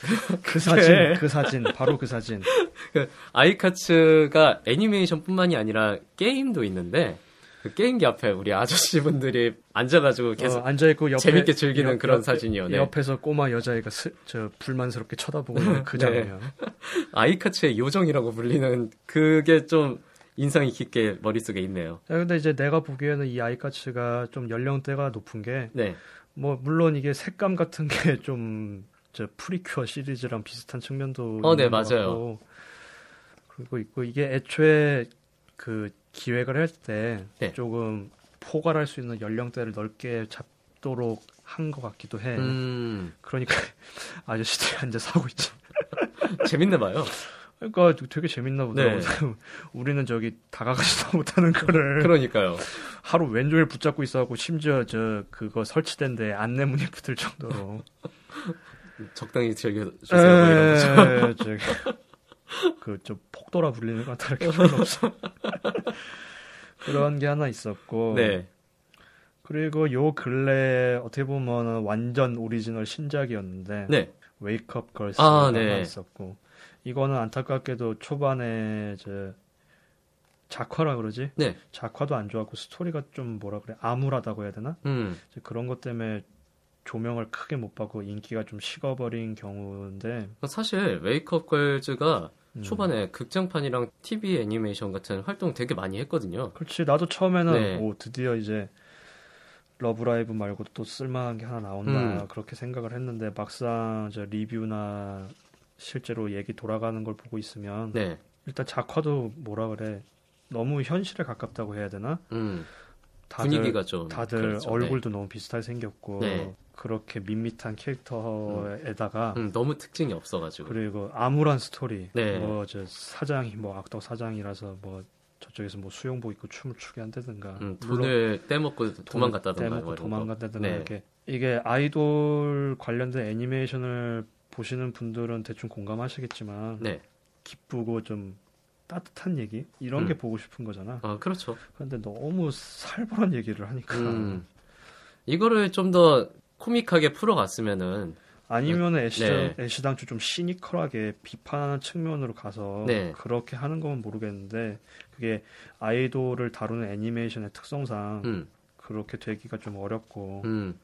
그 사진, 그 사진, 바로 그 사진. 그 아이카츠가 애니메이션뿐만이 아니라 게임도 있는데 그 게임기 앞에 우리 아저씨 분들이 앉아가지고 계속 어, 앉아 있고 옆에 재밌게 즐기는 옆- 그런 사진이요. 네. 옆에서 꼬마 여자애가 스, 저 불만스럽게 쳐다보고 있는 그 네. 장면. 아이카츠의 요정이라고 불리는 그게 좀 인상이 깊게 머릿속에 있네요. 자, 근데 이제 내가 보기에는 이 아이카츠가 좀 연령대가 높은 게 네. 뭐 물론 이게 색감 같은 게 좀 저 프리큐어 시리즈랑 비슷한 측면도 어, 네, 맞아요. 그리고 있고 이게 애초에 그 기획을 할때 네. 조금 포괄할 수 있는 연령대를 넓게 잡도록 한 것 같기도 해. 음, 그러니까 아저씨들이 앉아 사고 있지. 재밌나 봐요. 그러니까 되게 재밌나 보다. 네. 우리는 저기 다가가지도 못하는 거를 그러니까요. 하루 왼종일 붙잡고 있어갖고 심지어 저 그거 설치된 데 안내문이 붙을 정도로. 적당히 즐겨주세요. 에, 그저 폭도라 불리는 것 같아 이렇게 없어. 그런 게 하나 있었고. 네. 그리고 요 근래 어떻게 보면 완전 오리지널 신작이었는데 네. Wake Up Girls 아, 하나 네. 있었고 이거는 안타깝게도 초반에 저 작화라 그러지? 네. 작화도 안 좋았고 스토리가 좀 뭐라 그래 암울하다고 해야 되나? 음. 이제 그런 것 때문에 조명을 크게 못 받고 인기가 좀 식어버린 경우인데 사실 Wake Up Girls가 음. 초반에 극장판이랑 TV 애니메이션 같은 활동 되게 많이 했거든요. 그렇지 나도 처음에는 네. 오 드디어 이제 Love Live 말고 또 쓸만한 게 하나 나온다 음. 그렇게 생각을 했는데 막상 저 리뷰나 실제로 얘기 돌아가는 걸 보고 있으면 네. 일단 작화도 뭐라 그래 너무 현실에 가깝다고 해야 되나? 음. 다들 분위기가 좀 다들 그렇죠. 얼굴도 너무 비슷하게 생겼고 네. 그렇게 밋밋한 캐릭터에다가 네. 음, 너무 특징이 없어가지고. 그리고 암울한 스토리 네. 뭐저 사장이 뭐 악덕 사장이라서 뭐 저쪽에서 뭐 수영복 입고 춤을 추게 한다든가 음, 돈을 떼먹고 도망갔다던가 떼먹고. 도망갔다든가 네. 이렇게 이게 아이돌 관련된 애니메이션을 보시는 분들은 대충 공감하시겠지만 네. 기쁘고 좀 따뜻한 얘기 이런 게 음. 보고 싶은 거잖아. 아, 그렇죠. 그런데 너무 살벌한 얘기를 하니까 음. 이거를 좀 더 코믹하게 풀어갔으면은 아니면 애시 네. 애시 당초 좀 시니컬하게 비판하는 측면으로 가서 네. 그렇게 하는 건 모르겠는데 그게 아이돌을 다루는 애니메이션의 특성상 음, 그렇게 되기가 좀 어렵고 음.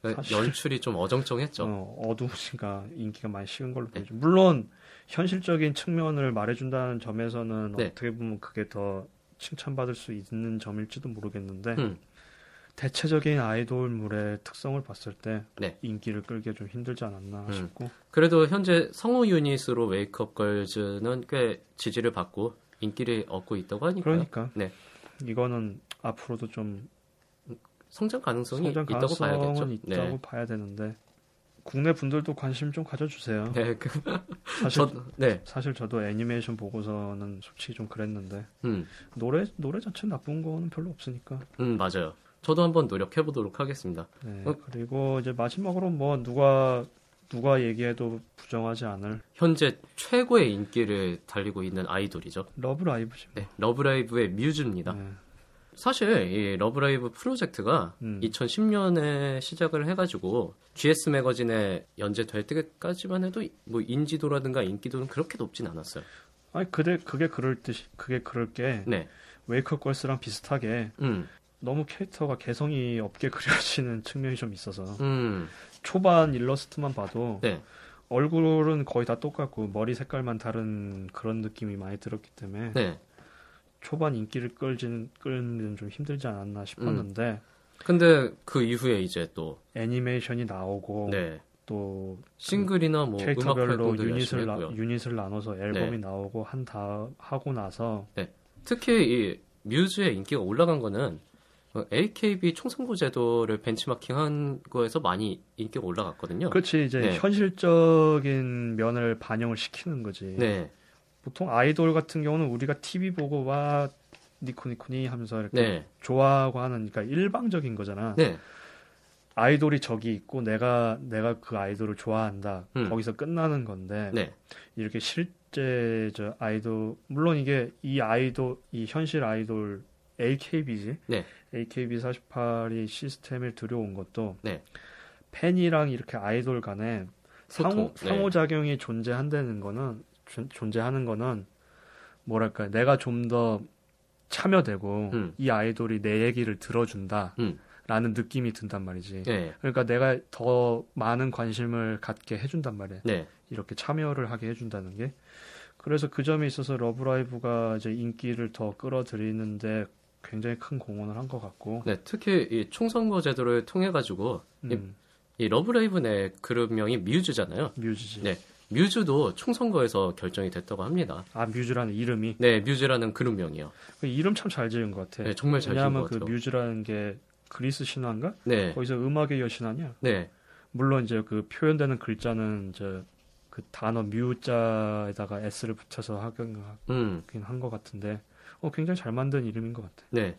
그러니까 사실- 연출이 좀 어정쩡했죠. 어, 어두우니까 인기가 많이 식은 걸로 보이죠. 물론 현실적인 측면을 말해준다는 점에서는 네. 어떻게 보면 그게 더 칭찬받을 수 있는 점일지도 모르겠는데 음. 대체적인 아이돌물의 특성을 봤을 때 네. 인기를 끌기 좀 힘들지 않았나 음. 싶고 그래도 현재 성우 유닛으로 웨이크업 걸즈는 꽤 지지를 받고 인기를 얻고 있다고 하니까요. 그러니까 네. 이거는 앞으로도 좀 성장 가능성이 성장 있다고 봐야겠죠. 있다고 봐야 되는데 국내 분들도 관심 좀 가져주세요. 네. 네, 그, 사실 저, 네. 사실 저도 애니메이션 보고서는 솔직히 좀 그랬는데 음, 노래 노래 자체 나쁜 거는 별로 없으니까. 음, 맞아요. 저도 한번 노력해 보도록 하겠습니다. 네. 어? 그리고 이제 마지막으로 뭐 누가 누가 얘기해도 부정하지 않을 현재 최고의 인기를 달리고 있는 아이돌이죠. Love Live지. 네, Love Live의 뮤즈입니다. 네. 사실 이 Love Live 프로젝트가 음. 2010년에 시작을 해가지고 GS 매거진에 연재될 때까지만 해도 뭐 인지도라든가 인기도는 그렇게 높진 않았어요. 아니 그게 그게 그럴 듯이 그게 그럴 게 네, Wake Up Girls랑 비슷하게 음, 너무 캐릭터가 개성이 없게 그려지는 측면이 좀 있어서 음, 초반 일러스트만 봐도 네, 얼굴은 거의 다 똑같고 머리 색깔만 다른 그런 느낌이 많이 들었기 때문에 네. 초반 인기를 끌지는 끌는 좀 힘들지 않았나 싶었는데 근데 그 이후에 이제 또 애니메이션이 나오고 네, 또 싱글이나 뭐 캐릭터별로 유닛을 나. 유닛을 나눠서 앨범이 네. 나오고 한 다 하고 나서 특히 이 뮤즈의 인기가 올라간 거는 어, AKB 총선거 제도를 벤치마킹한 거에서 많이 인기가 올라갔거든요. 그렇지 이제 네. 현실적인 면을 반영을 시키는 거지. 네, 보통 아이돌 같은 경우는 우리가 TV 보고 와 니코니코니 하면서 이렇게 네, 좋아하고 하는 그러니까 일방적인 거잖아. 네, 아이돌이 저기 있고 내가 내가 그 아이돌을 좋아한다. 음. 거기서 끝나는 건데 네, 이렇게 실제 저 아이돌 물론 이게 이 아이돌 이 현실 아이돌 AKB지. 네. AKB48이 시스템을 들여온 것도 네. 팬이랑 이렇게 아이돌 간에 상호 네. 상호작용이 존재한다는 거는 존- 존재하는 거는 뭐랄까 내가 좀 더 참여되고 음. 이 아이돌이 내 얘기를 들어준다. 음. 라는 느낌이 든단 말이지. 네, 그러니까 내가 더 많은 관심을 갖게 해준단 말이야. 네. 이렇게 참여를 하게 해준다는 게. 그래서 그 점에 있어서 Love Live가 이제 인기를 더 끌어들이는데 굉장히 큰 공헌을 한 것 같고. 네, 특히 이 총선거 제도를 통해 가지고 음, 이 Love Live 내 그룹명이 뮤즈잖아요. 뮤즈지. 네. 뮤즈도 총선거에서 결정이 됐다고 합니다. 아 뮤즈라는 이름이 네, 뮤즈라는 그룹명이요. 그 이름 참 잘 지은 것 같아. 네, 정말 잘 지은 왜냐하면 것그 같아요. 뮤즈라는 게 그리스 신화인가? 네, 거기서 음악의 여신 아니야? 네, 물론 이제 그 표현되는 글자는 저그 단어 뮤자에다가 s를 붙여서 하긴 음, 한것 같은데 어 굉장히 잘 만든 이름인 것 같아. 네,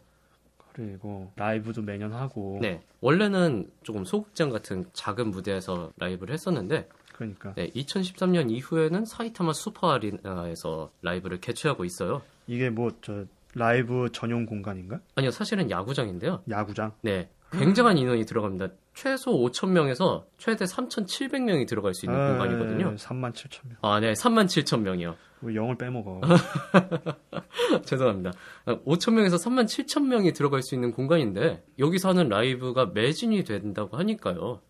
그리고 라이브도 매년 하고 네. 원래는 조금 소극장 같은 작은 무대에서 라이브를 했었는데, 그러니까 네, 2013년 이후에는 사이타마 슈퍼 아레나에서 라이브를 개최하고 있어요. 이게 뭐 저 라이브 전용 공간인가? 아니요, 사실은 야구장인데요. 야구장. 네, 굉장한 인원이 들어갑니다. 최소 5천 명에서 최대 3,700명이 들어갈 수 있는 공간이거든요. 3만 7천 명. 아, 네, 3만 7천 명이요. 왜 영을 빼먹어? 죄송합니다. 5천 명에서 3만 7천 명이 들어갈 수 있는 공간인데 여기서 하는 라이브가 매진이 된다고 하니까요.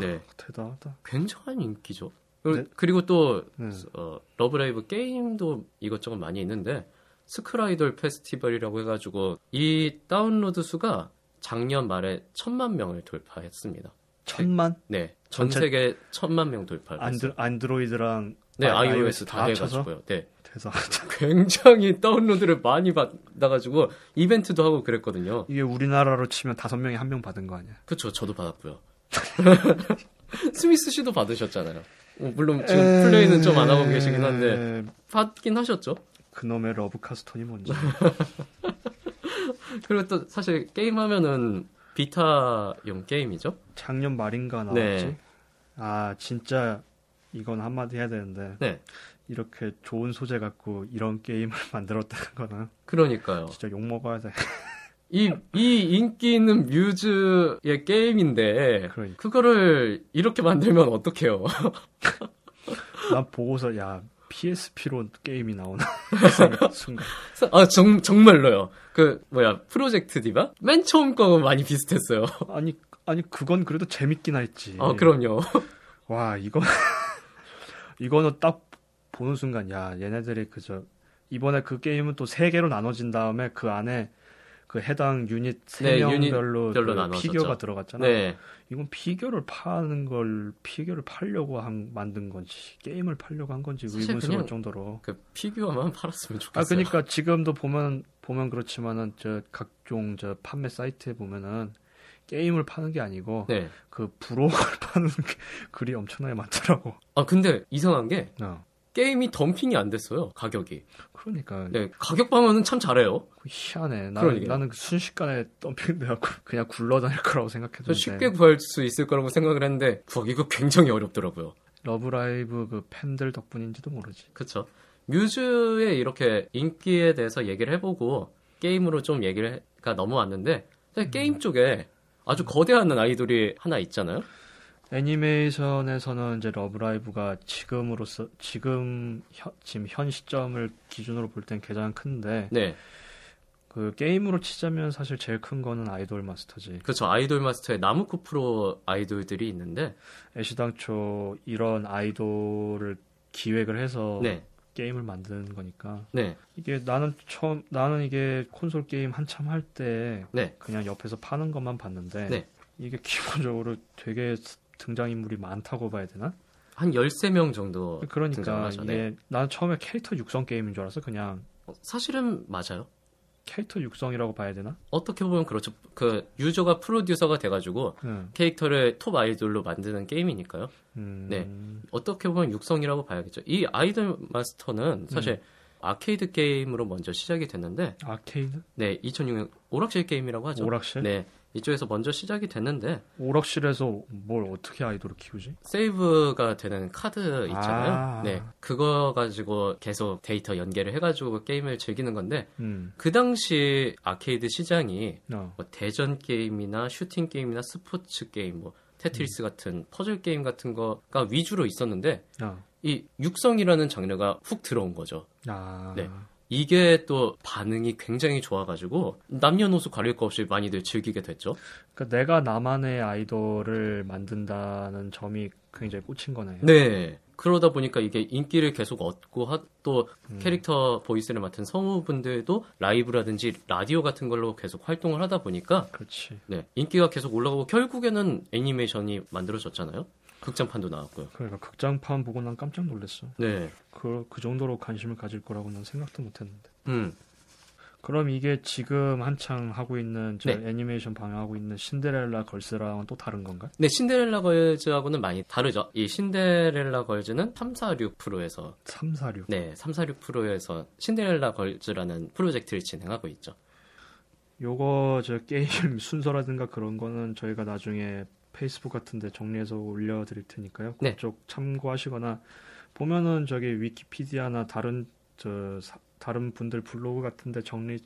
네, 대단하다. 굉장한 인기죠. 그리고, 네. 그리고 또 네. 어, Love Live 게임도 이것저것 많이 있는데 스쿨 아이돌 페스티벌이라고 해가지고 이 다운로드 수가 작년 말에 천만 명을 돌파했습니다. 천만 네, 전 세계 천만 명 돌파를 안드. 안드로이드랑 네, 아, iOS 다 합쳐서? 해가지고요. 네, 대단하다. 굉장히 다운로드를 많이 받아가지고 이벤트도 하고 그랬거든요. 이게 우리나라로 치면 다섯 명에 한명 받은 거 아니야? 그쵸, 저도 받았고요. 스미스 씨도 받으셨잖아요. 어, 물론 지금 플레이는 좀 안 하고 계시긴 한데 에, 받긴 하셨죠. 그놈의 Loveca Stone이 뭔지. 그리고 또 사실 게임 하면은 비타용 게임이죠. 작년 말인가 나왔지. 네. 아 진짜 이건 한마디 해야 되는데 네, 이렇게 좋은 소재 갖고 이런 게임을 만들었다는 거는 그러니까요. 진짜 욕 먹어야 돼. 이, 이 인기 있는 뮤즈의 게임인데 그러니까. 그거를 이렇게 만들면 어떡해요. 난 보고서 야 PSP로 게임이 나오나 순간. 아, 정, 정말로요. 그, 뭐야, 프로젝트 디바? 맨 처음 거는 많이 비슷했어요. 아니 아니 그건 그래도 재밌긴 했지. 아, 그럼요. 와 이거 이거는 딱 보는 순간 야 얘네들이 그저 이번에 그 게임은 또 세 개로 나눠진 다음에 그 안에 그 해당 유닛 세 네, 명별로 유닛별로 그. 피규어가 들어갔잖아. 네. 이건 피규어를 파는 걸 피규어를 팔려고 한 만든 건지 게임을 팔려고 한 건지 의문스러울 정도로. 그 피규어만 팔았으면 좋겠어요. 아 그러니까 지금도 보면 보면 그렇지만은 저 각종 저 판매 사이트에 보면은 게임을 파는 게 아니고 네. 그 부록을 파는 게 글이 엄청나게 많더라고. 아, 근데 이상한 게 어. 게임이 덤핑이 안 됐어요. 가격이. 그러니까 네. 가격 방어는 참 잘해요. 희한해. 나는. 나는 순식간에 덤핑돼갖고 그냥 굴러다닐 거라고 저 생각했는데 쉽게 구할 수 있을 거라고 생각을 했는데 구하기가 굉장히 어렵더라고요. Love Live 그 팬들 덕분인지도 모르지. 그쵸. 뮤즈의 이렇게 인기에 대해서 얘기를 해보고 게임으로 좀 얘기가 넘어왔는데 사실 게임 쪽에 아주 거대한 아이돌이 하나 있잖아요. 애니메이션에서는 이제 Love Live가 지금으로서 지금 현, 지금 현 시점을 기준으로 볼 땐 가장 큰데 네. 그 게임으로 치자면 사실 제일 큰 거는 아이돌 마스터지. 그렇죠. 아이돌 마스터의 나무코 프로 아이돌들이 있는데 애시당초 이런 아이돌을 기획을 해서 네. 게임을 만드는 거니까 네. 이게 나는 처음 나는 이게 콘솔 게임 한참 할때 네. 그냥 옆에서 파는 것만 봤는데 네. 이게 기본적으로 되게 등장인물이 많다고 봐야 되나? 한 13명 정도 그러니까 등장하죠. 이게 네. 나는 처음에 캐릭터 육성 게임인 줄 알았어. 그냥 어, 사실은 맞아요. 캐릭터 육성이라고 봐야 되나? 어떻게 보면 그렇죠. 그 유저가 프로듀서가 돼가지고 응. 캐릭터를 톱 아이돌로 만드는 게임이니까요. 음, 네. 어떻게 보면 육성이라고 봐야겠죠. 이 아이돌 마스터는 사실 아케이드 게임으로 먼저 시작이 됐는데, 아케이드? 네, 2006년 오락실 게임이라고 하죠. 오락실? 네, 이쪽에서 먼저 시작이 됐는데 오락실에서 뭘 어떻게 아이돌을 키우지? 세이브가 되는 카드 있잖아요. 아. 네, 그거 가지고 계속 데이터 연계를 해가지고 게임을 즐기는 건데 음. 그 당시 아케이드 시장이 어. 뭐 대전 게임이나 슈팅 게임이나 스포츠 게임, 뭐 테트리스 같은 퍼즐 게임 같은 거가 위주로 있었는데 어. 이 육성이라는 장르가 훅 들어온 거죠. 아. 네. 이게 또 반응이 굉장히 좋아가지고 남녀노소 가릴 거 없이 많이들 즐기게 됐죠. 그러니까 내가 나만의 아이돌을 만든다는 점이 굉장히 꽂힌 거네요. 네. 그러다 보니까 이게 인기를 계속 얻고 하- 또 음. 캐릭터 보이스를 맡은 성우분들도 라이브라든지 라디오 같은 걸로 계속 활동을 하다 보니까 그렇지. 네, 인기가 계속 올라가고 결국에는 애니메이션이 만들어졌잖아요. 극장판도 나왔고요. 그러니까 극장판 보고 난 깜짝 놀랐어. 네. 그, 그 정도로 관심을 가질 거라고 난 생각도 못 했는데. 음. 그럼 이게 지금 한창 하고 있는 저 네. 애니메이션 방영하고 있는 신데렐라 걸스랑은 또 다른 건가? 네, 신데렐라 걸즈하고는 많이 다르죠. 이 신데렐라 걸즈는 3, 4, 6%에서 3, 4, 6. 네, 3, 4, 6%에서 신데렐라 걸즈라는 프로젝트를 진행하고 있죠. 요거 저 게임 순서라든가 그런 거는 저희가 나중에 페이스북 같은데 정리해서 올려드릴 테니까요. 네. 그쪽 참고하시거나 보면은 저기 위키피디아나 다른 저 사- 다른 분들 블로그 같은데 정리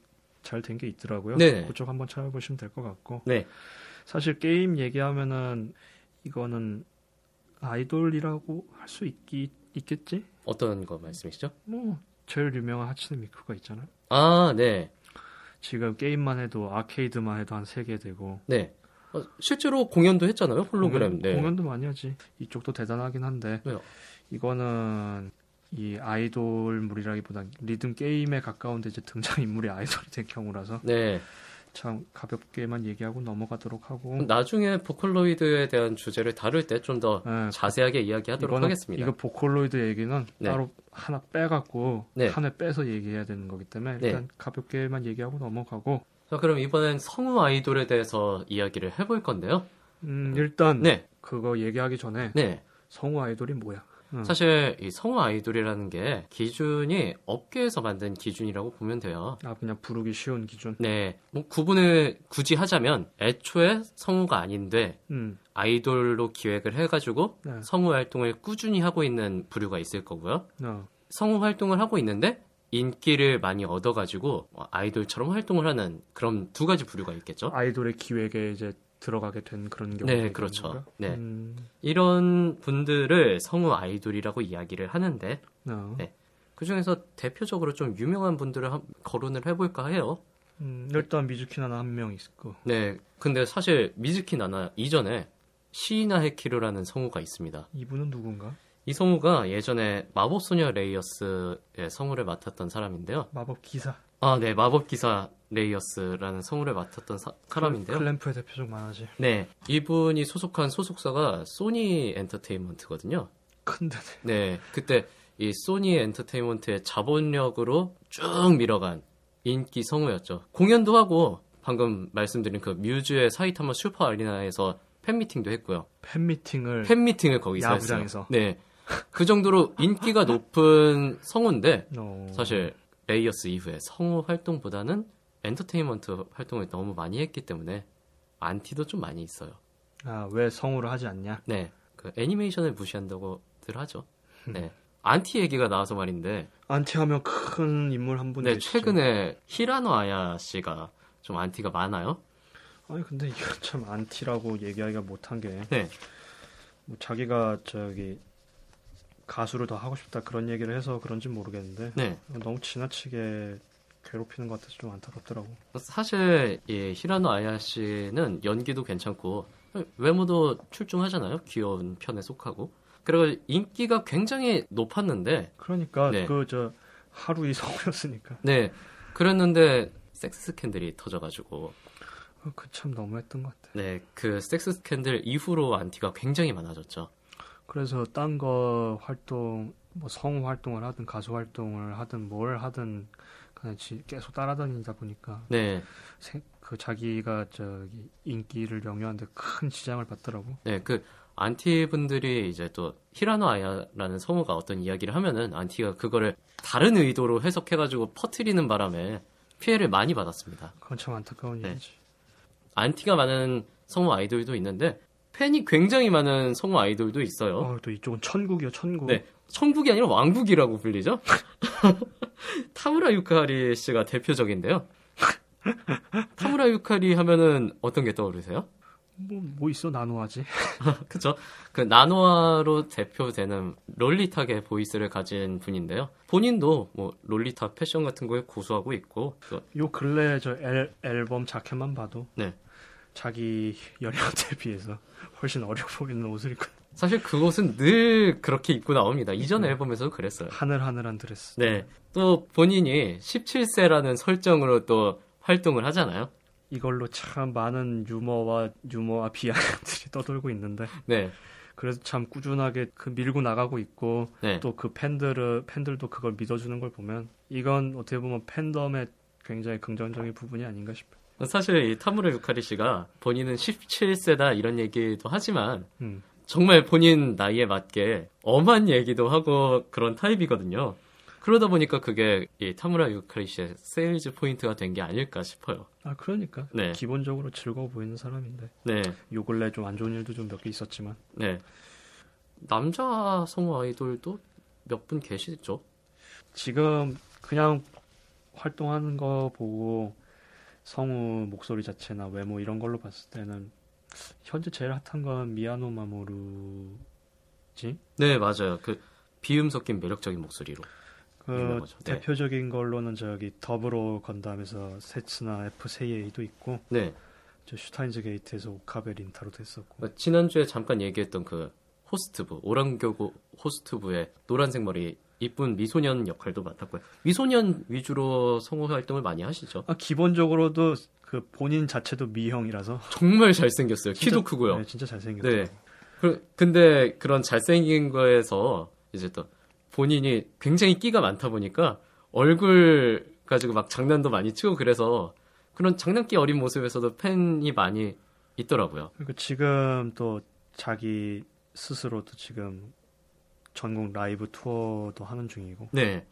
잘 된 게 있더라고요. 네. 그쪽 한번 찾아보시면 될 것 같고 네. 사실 게임 얘기하면은 이거는 아이돌이라고 할 수 있기 있겠지? 어떤 거 말씀이시죠? 뭐 제일 유명한 하치네 미쿠가 있잖아요. 아, 네. 지금 게임만 해도 아케이드만 해도 한 세 개 되고 네. 어, 실제로 공연도 했잖아요. 홀로그램. 공연, 네. 공연도 많이 하지. 이쪽도 대단하긴 한데 왜요? 이거는 이 아이돌물이라기보다 리듬 게임에 가까운데 이제 등장 인물이 아이돌이 된 경우라서 네. 참 가볍게만 얘기하고 넘어가도록 하고 나중에 보컬로이드에 대한 주제를 다룰 때 좀더 예, 자세하게 이야기하도록 이거는- 하겠습니다. 이거 보컬로이드 얘기는 네. 따로 하나 빼갖고 네. 한회 빼서 얘기해야 되는 거기 때문에 네. 일단 가볍게만 얘기하고 넘어가고 자, 그럼 이번엔 성우 아이돌에 대해서 이야기를 해볼 건데요. 음, 일단 네. 그거 얘기하기 전에 네. 성우 아이돌이 뭐야? 응. 사실 이 성우 아이돌이라는 게 기준이 업계에서 만든 기준이라고 보면 돼요. 아 그냥 부르기 쉬운 기준. 네, 뭐 구분을 굳이 하자면 애초에 성우가 아닌데 음, 아이돌로 기획을 해가지고 네. 성우 활동을 꾸준히 하고 있는 부류가 있을 거고요. 어, 성우 활동을 하고 있는데 인기를 많이 얻어가지고 아이돌처럼 활동을 하는 그런 두 가지 부류가 있겠죠. 아이돌의 기획에 이제 들어가게 된 그런 경우가 네, 그렇죠. 네. 음, 이런 분들을 성우 아이돌이라고 이야기를 하는데 어. 네. 그 중에서 대표적으로 좀 유명한 분들을 한- 거론을 해볼까 해요. 음, 일단 미즈키나는 한명 있고. 네, 근데 사실 미즈키 나나 이전에 시이나 헤키르라는 성우가 있습니다. 이분은 누군가? 이 성우가 예전에 마법소녀 레이어스의 성우를 맡았던 사람인데요. 마법 기사. 아, 네, 마법기사 레이어스라는 성우를 맡았던 사, 사람인데요. 클램프의 대표적 만화지. 네, 이분이 소속한 소속사가 소니 엔터테인먼트거든요. 큰 데네. 네, 그때 이 소니 엔터테인먼트의 자본력으로 쭉 밀어간 인기 성우였죠. 공연도 하고 방금 말씀드린 그 뮤즈의 사이타마 슈퍼 아리나에서 팬미팅도 했고요. 팬미팅을 팬미팅을 거기서 야구장에서. 했어요. 네. 그 정도로 인기가 높은 성우인데 어, 사실 레이어스 이후에 성우 활동보다는 엔터테인먼트 활동을 너무 많이 했기 때문에 안티도 좀 많이 있어요. 아, 왜 성우를 하지 않냐? 네. 그 애니메이션을 무시한다고들 하죠. 네. 안티 얘기가 나와서 말인데 안티 하면 큰 인물 한 분. 네, 계시죠. 최근에 히라노 아야 씨가 좀 안티가 많아요. 아니 근데 이거 참 안티라고 얘기하기가 못한 게 네. 뭐 자기가 저기 가수를 더 하고 싶다 그런 얘기를 해서 그런지 모르겠는데 네. 너무 지나치게 괴롭히는 것 같아서 좀 안타깝더라고. 사실 이 히라노 아야 씨는 연기도 괜찮고 외모도 출중하잖아요. 귀여운 편에 속하고. 그리고 인기가 굉장히 높았는데 그러니까 네. 그저 하루 이 성우였으니까 네. 그랬는데 섹스 스캔들이 터져가지고 그 참 너무했던 것 같아. 네. 그 섹스 스캔들 이후로 안티가 굉장히 많아졌죠. 그래서 딴 거 활동 뭐 성우 활동을 하든 가수 활동을 하든 뭘 하든 그냥 지- 계속 따라다니다 보니까 네. 생- 그 자기가 저기 인기를 영위하는데 큰 지장을 받더라고. 네, 그 안티 분들이 이제 또 히라노 아야라는 성우가 어떤 이야기를 하면은 안티가 그거를 다른 의도로 해석해가지고 퍼트리는 바람에 피해를 많이 받았습니다. 그건 참 안타까운 네. 얘기지. 안티가 많은 성우 아이돌도 있는데 팬이 굉장히 많은 성우 아이돌도 있어요. 어, 또 이쪽은 천국이요, 천국. 네, 천국이 아니라 왕국이라고 불리죠. 타무라 유카리 씨가 대표적인데요. 타무라 유카리 하면은 어떤 게 떠오르세요? 뭐, 뭐 있어, 나노하지. 그죠? 그 나노아로 대표되는 롤리타계 보이스를 가진 분인데요. 본인도 뭐 롤리타 패션 같은 거에 고수하고 있고, 그- 요 근래 저 앨, 앨범 자켓만 봐도 네. 자기 연령대에 비해서 훨씬 어려 보이는 옷을 입고 사실 그것은 늘 그렇게 입고 나옵니다. 이전 앨범에서도 그랬어요. 하늘하늘한 드레스. 네. 또 본인이 17세라는 설정으로 또 활동을 하잖아요. 이걸로 참 많은 유머와 유머와 비아냥들이 떠돌고 있는데 네. 그래서 참 꾸준하게 그 밀고 나가고 있고 네. 또 그 팬들을 팬들도 그걸 믿어주는 걸 보면 이건 어떻게 보면 팬덤의 굉장히 긍정적인 부분이 아닌가 싶어요. 사실 이 타무라 유카리 씨가 본인은 17세다 이런 얘기도 하지만 음. 정말 본인 나이에 맞게 엄한 얘기도 하고 그런 타입이거든요. 그러다 보니까 그게 이 타무라 유카리 씨의 세일즈 포인트가 된 게 아닐까 싶어요. 아 그러니까 네. 기본적으로 즐거워 보이는 사람인데 네, 요 근래 좀 안 좋은 일도 좀 몇 개 있었지만 네. 남자 성우 아이돌도 몇 분 계시죠? 지금 그냥 활동하는 거 보고 성우 목소리 자체나 외모 이런 걸로 봤을 때는 현재 제일 핫한 건 미야노 마모루지. 네, 맞아요. 그 비음 섞인 매력적인 목소리로. 그. 네. 대표적인 걸로는 저기 더블로 건담에서 세츠나 F 세이에이도 있고 네. 저 슈타인즈 게이트에서 오카베 린타로도 했었고 어, 지난주에 잠깐 얘기했던 그 호스트부, 오란고교 호스트부의 노란색 머리 이쁜 미소년 역할도 맡았고요. 미소년 위주로 성우 활동을 많이 하시죠. 아, 기본적으로도 그 본인 자체도 미형이라서 정말 잘생겼어요. 키도 진짜- 크고요. 네, 진짜 잘생겼어요. 네. 그, 근데 그런 잘생긴 거에서 이제 또 본인이 굉장히 끼가 많다 보니까 얼굴 가지고 막 장난도 많이 치고 그래서 그런 장난기 어린 모습에서도 팬이 많이 있더라고요. 그리고 지금 또 자기 스스로도 지금 전국 라이브 투어도 하는 중이고 네.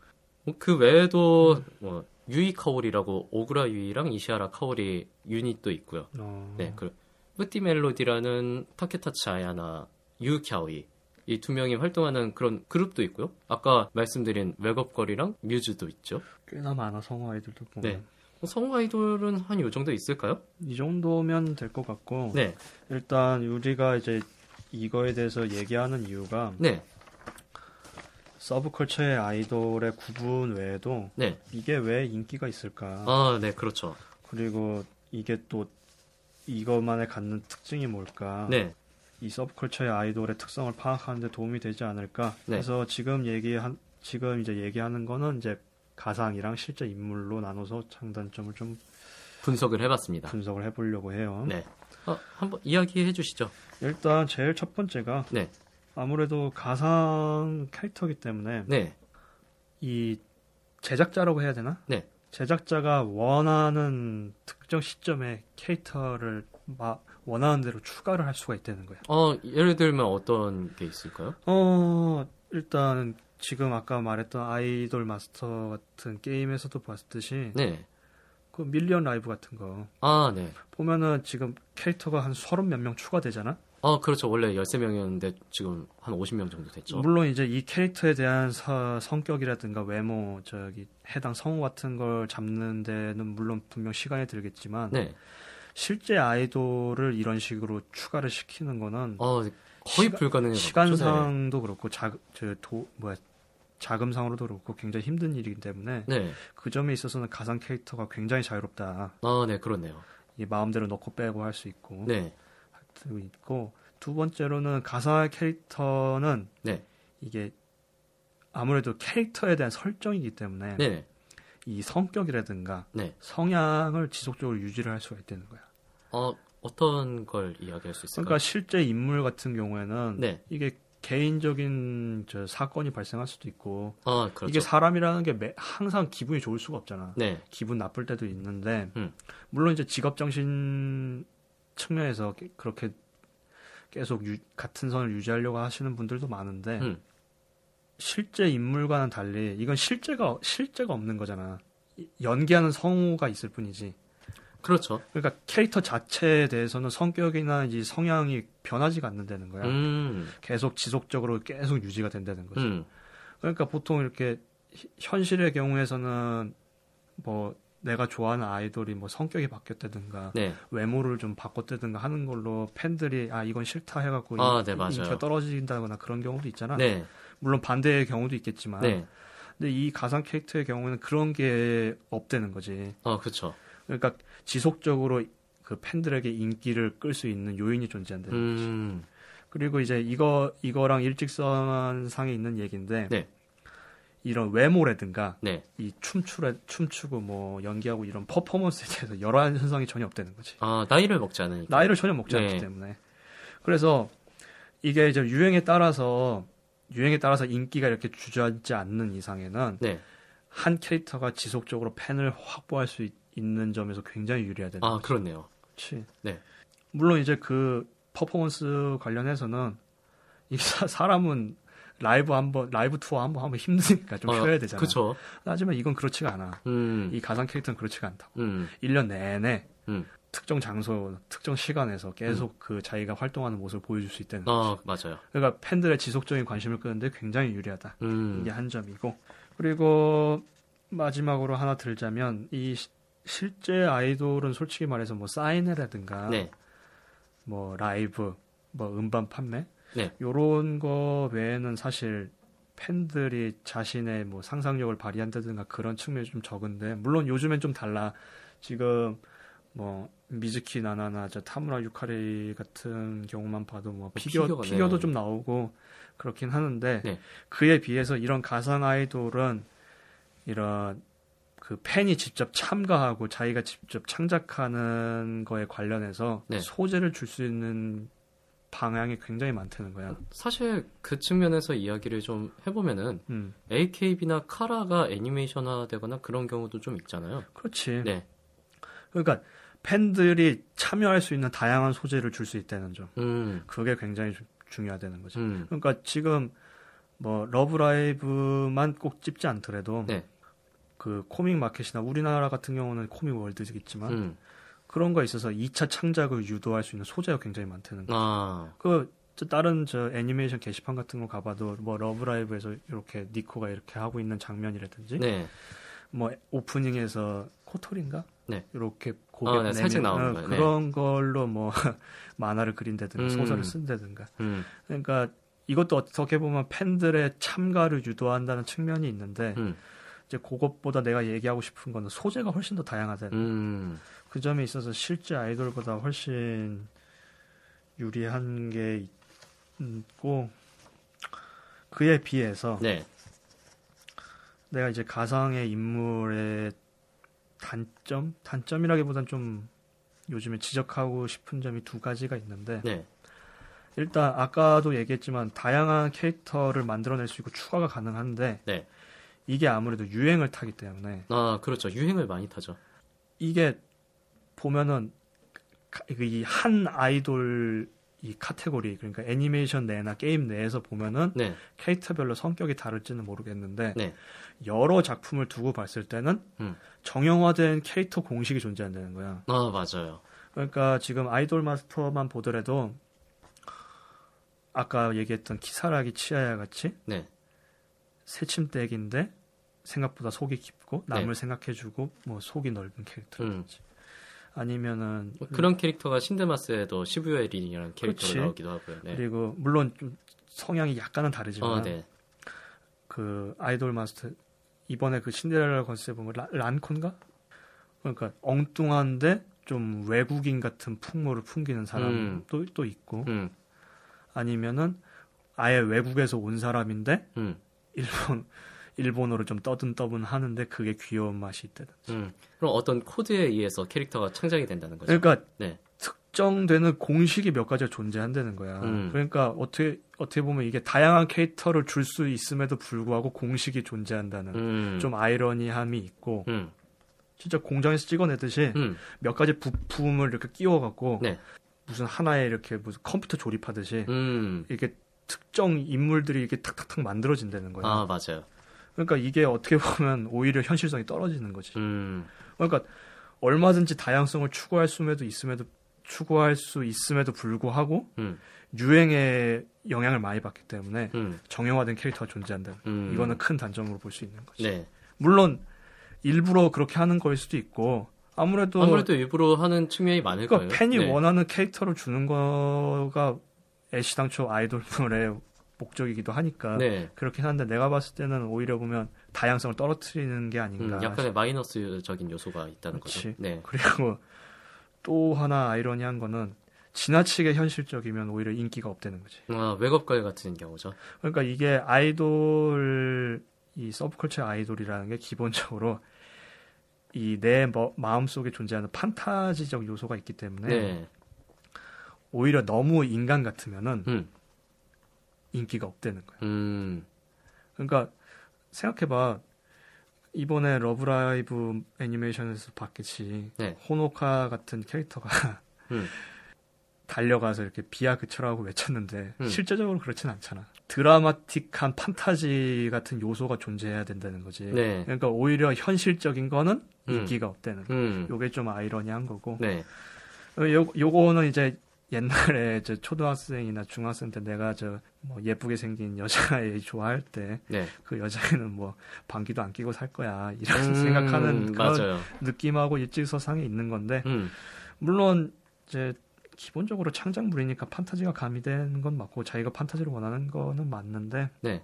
뭐 그 외에도 뭐 유이카오리라고 오구라 유이랑 이시하라 카오리 유닛도 있고요. 어, 네. 그 petit milady라는 타케타치 아야나 유캬오이 이 두 명이 활동하는 그런 그룹도 있고요. 아까 말씀드린 웨겁걸이랑 뮤즈도 있죠. 꽤나 많아 성우 아이들도 보면 네. 성우 아이돌은 한 요 정도 있을까요? 이 정도면 될 것 같고 네. 일단 우리가 이제 이거에 대해서 얘기하는 이유가 네. 서브컬처의 아이돌의 구분 외에도 네. 이게 왜 인기가 있을까 아, 네. 그렇죠. 그리고 이게 또 이것만의 갖는 특징이 뭘까 네. 이 서브컬처의 아이돌의 특성을 파악하는 데 도움이 되지 않을까 네. 그래서 지금 얘기한 지금 이제 얘기하는 거는 이제 가상이랑 실제 인물로 나눠서 장단점을 좀 분석을 해 봤습니다. 분석을 해보려고 해요. 네. 어, 한번 이야기해 주시죠. 일단 제일 첫 번째가 네. 아무래도 가상 캐릭터이기 때문에 네. 이 제작자라고 해야 되나? 네. 제작자가 원하는 특정 시점에 캐릭터를 마- 원하는 대로 추가를 할 수가 있다는 거야. 어, 예를 들면 어떤 게 있을까요? 어, 일단 지금 아까 말했던 아이돌 마스터 같은 게임에서도 봤듯이 네. 그 밀리언 라이브 같은 거 아, 네. 보면은 지금 캐릭터가 한 서른 몇 명 추가되잖아. 아, 그렇죠. 원래 13명이었는데 지금 한 50명 정도 됐죠. 물론 이제 이 캐릭터에 대한 서- 성격이라든가 외모, 저기 해당 성우 같은 걸 잡는 데는 물론 분명 시간이 들겠지만 네. 실제 아이돌을 이런 식으로 추가를 시키는 거는 어, 거의 불가능해요. 시간상도 그렇고 자, 저, 도, 뭐야, 자금상으로도 그렇고 굉장히 힘든 일이기 때문에 네. 그 점에 있어서는 가상 캐릭터가 굉장히 자유롭다. 아, 네, 그렇네요. 이 마음대로 넣고 빼고 할 수 있고 네. 도 있고 두 번째로는 가상 캐릭터는 네. 이게 아무래도 캐릭터에 대한 설정이기 때문에 네. 이 성격이라든가 네. 성향을 지속적으로 유지를 할 수가 있다는 거야. 어, 어떤 걸 이야기할 수 있을까요? 그러니까 실제 인물 같은 경우에는 네. 이게 개인적인 저 사건이 발생할 수도 있고 아, 그렇죠. 이게 사람이라는 게 매- 항상 기분이 좋을 수가 없잖아. 네. 기분 나쁠 때도 있는데 음. 물론 이제 직업 정신 측면에서 게- 그렇게 계속 유- 같은 선을 유지하려고 하시는 분들도 많은데 음. 실제 인물과는 달리 이건 실제가 실제가 없는 거잖아. 이- 연기하는 성우가 있을 뿐이지. 그렇죠. 그러니까 캐릭터 자체에 대해서는 성격이나 이 성향이 변하지가 않는다는 거야. 음. 계속 지속적으로 계속 유지가 된다는 거지. 음. 그러니까 보통 이렇게 히- 현실의 경우에서는 뭐 내가 좋아하는 아이돌이 뭐 성격이 바뀌었다든가 네. 외모를 좀 바꿨다든가 하는 걸로 팬들이 아 이건 싫다 해갖고 아, 인- 네. 인기가 떨어진다거나 그런 경우도 있잖아. 네. 물론 반대의 경우도 있겠지만. 네. 근데 이 가상 캐릭터의 경우에는 그런 게 없다는 거지. 아, 그렇죠. 그러니까 지속적으로 그 팬들에게 인기를 끌 수 있는 요인이 존재한다. 음. 그리고 이제 이거 이거랑 일직선 상에 있는 얘기인데 네. 이런 외모라든가 네. 이 춤추래 춤추고 뭐 연기하고 이런 퍼포먼스에 대해서 열한 현상이 전혀 없다는 거지. 아, 나이를 먹지 않으니까. 나이를 전혀 먹지 네. 않기 때문에. 그래서 이게 이제 유행에 따라서 유행에 따라서 인기가 이렇게 주저앉지 않는 이상에는 네. 한 캐릭터가 지속적으로 팬을 확보할 수 있, 는 점에서 굉장히 유리하다는 아, 거지. 그렇네요. 그렇지. 네. 물론 이제 그 퍼포먼스 관련해서는 이 사, 사람은 라이브 한번 라이브 투어 한번 하면 힘드니까 좀 쉬어야 되잖아. 그렇죠. 하지만 이건 그렇지가 않아. 음. 이 가상 캐릭터는 그렇지가 않다고. 음. 1년 내내 음. 특정 장소, 특정 시간에서 계속 그 자기가 활동하는 모습을 보여줄 수 있다는. 아, 맞아요. 그러니까 팬들의 지속적인 관심을 끄는데 굉장히 유리하다. 음. 이게 한 점이고 그리고 마지막으로 하나 들자면 이 시- 실제 아이돌은 솔직히 말해서 뭐 사인회라든가 네. 뭐 라이브 뭐 음반 판매 네. 요런 거 외에는 사실 팬들이 자신의 뭐 상상력을 발휘한다든가 그런 측면이 좀 적은데 물론 요즘엔 좀 달라 지금 뭐 미즈키 나나나 저 타무라 유카리 같은 경우만 봐도 뭐 피겨 피겨가, 피겨도 네. 좀 나오고 그렇긴 하는데 네. 그에 비해서 이런 가상 아이돌은 이런 그 팬이 직접 참가하고 자기가 직접 창작하는 거에 관련해서 네. 소재를 줄 수 있는 방향이 굉장히 많다는 거야. 사실 그 측면에서 이야기를 좀 해보면은 음, AKB나 카라가 애니메이션화되거나 그런 경우도 좀 있잖아요. 그렇지. 네. 그러니까 팬들이 참여할 수 있는 다양한 소재를 줄 수 있다는 점. 음. 그게 굉장히 주- 중요하다는 거지. 음. 그러니까 지금 뭐 러브라이브만 꼭 찝지 않더라도 네. 그 코믹 마켓이나 우리나라 같은 경우는 코믹 월드겠지만 음. 그런 거에 있어서 2차 창작을 유도할 수 있는 소재가 굉장히 많다는 거. 아. 그, 저 다른 저 애니메이션 게시판 같은 거 가봐도 뭐 러브라이브에서 이렇게 니코가 이렇게 하고 있는 장면이라든지 네. 뭐 오프닝에서 코토리인가? 네. 이렇게 고개 아, 네, 살짝 나오는 거예요. 네. 그런 걸로 뭐 만화를 그린다든가 음. 소설을 쓴다든가. 음. 그러니까 이것도 어떻게 보면 팬들의 참가를 유도한다는 측면이 있는데 음. 이제 그것보다 내가 얘기하고 싶은 거는 소재가 훨씬 더 다양하다는 음. 그 점에 있어서 실제 아이돌보다 훨씬 유리한 게 있고 그에 비해서 네. 내가 이제 가상의 인물의 단점 단점이라기보단 좀 요즘에 지적하고 싶은 점이 두 가지가 있는데 네. 일단 아까도 얘기했지만 다양한 캐릭터를 만들어낼 수 있고 추가가 가능한데 네. 이게 아무래도 유행을 타기 때문에 아, 그렇죠. 유행을 많이 타죠. 이게 보면은 이 한 아이돌 이 카테고리 그러니까 애니메이션 내나 게임 내에서 보면은 네. 캐릭터별로 성격이 다를지는 모르겠는데 네. 여러 작품을 두고 봤을 때는 음. 정형화된 캐릭터 공식이 존재한다는 거야. 아, 맞아요. 그러니까 지금 아이돌 마스터만 보더라도 아까 얘기했던 키사라기 치아야 같이 네. 새침대기인데 생각보다 속이 깊고 남을 네. 생각해주고 뭐 속이 넓은 캐릭터라든지 아니면은 뭐 그런 캐릭터가 신데마스에도 시부야 린이라는 캐릭터가 그렇지. 나오기도 하고요. 네. 그리고 물론 좀 성향이 약간은 다르지만 어, 네. 그 아이돌 마스터 이번에 그 신데렐라 컨셉 보면 라- 란콘가 그러니까 엉뚱한데 좀 외국인 같은 풍모를 풍기는 사람도 또 있고 음. 아니면은 아예 외국에서 온 사람인데 음. 일본 일본어를 좀 떠든떠분 하는데 그게 귀여운 맛이 있다든. 음. 그럼 어떤 코드에 의해서 캐릭터가 창작이 된다는 거죠. 그러니까 네. 특정되는 공식이 몇 가지가 존재한다는 거야. 음. 그러니까 어떻게 어떻게 보면 이게 다양한 캐릭터를 줄 수 있음에도 불구하고 공식이 존재한다는 음. 좀 아이러니함이 있고 음. 진짜 공장에서 찍어내듯이 음. 몇 가지 부품을 이렇게 끼워갖고 네. 무슨 하나의 이렇게 무슨 컴퓨터 조립하듯이 음. 이렇게 특정 인물들이 이렇게 탁탁탁 만들어진다는 거야. 아, 맞아요. 그러니까 이게 어떻게 보면 오히려 현실성이 떨어지는 거지. 음. 그러니까 얼마든지 다양성을 추구할 수에도 있음에도 추구할 수 있음에도 불구하고 음. 유행에 영향을 많이 받기 때문에 음. 정형화된 캐릭터가 존재한다. 음. 이거는 큰 단점으로 볼 수 있는 거지. 네. 물론 일부러 그렇게 하는 거일 수도 있고 아무래도 아무래도 일부러 하는 측면이 많을 그러니까 거예요. 팬이 네. 원하는 캐릭터를 주는 거가 애시당초 아이돌물의 목적이기도 하니까 네. 그렇긴 한데 내가 봤을 때는 오히려 보면 다양성을 떨어뜨리는 게 음, 아닌가. 약간의 마이너스적인 요소가 있다는 그치. 거죠. 네. 그리고 또 하나 아이러니한 거는 지나치게 현실적이면 오히려 인기가 없다는 거지. 아, 웹업걸 같은 경우죠. 그러니까 이게 아이돌 이 서브컬처 아이돌이라는 게 기본적으로 이 내 마음 속에 존재하는 판타지적 요소가 있기 때문에 네. 오히려 너무 인간 같으면은 음. 인기가 없다는 거야. 음. 그러니까 생각해봐 이번에 러브라이브 애니메이션에서 봤겠지. 네. 호노카 같은 캐릭터가 음. 달려가서 이렇게 비야 그쳐라고 외쳤는데 음. 실제적으로 그렇진 않잖아. 드라마틱한 판타지 같은 요소가 존재해야 된다는 거지. 네. 그러니까 오히려 현실적인 거는 음. 인기가 없다는 거. 음. 요게 좀 아이러니한 거고. 네. 어, 요, 요거는 이제 옛날에 저 초등학생이나 중학생 때 내가 저 뭐 예쁘게 생긴 여자애 좋아할 때그 네. 여자애는 뭐 방귀도 안 끼고 살 거야 이런 음, 생각하는 그런 맞아요. 느낌하고 일직서상에 있는 건데 음. 물론 이제 기본적으로 창작물이니까 판타지가 가미되는 건 맞고 자기가 판타지를 원하는 거는 맞는데 네.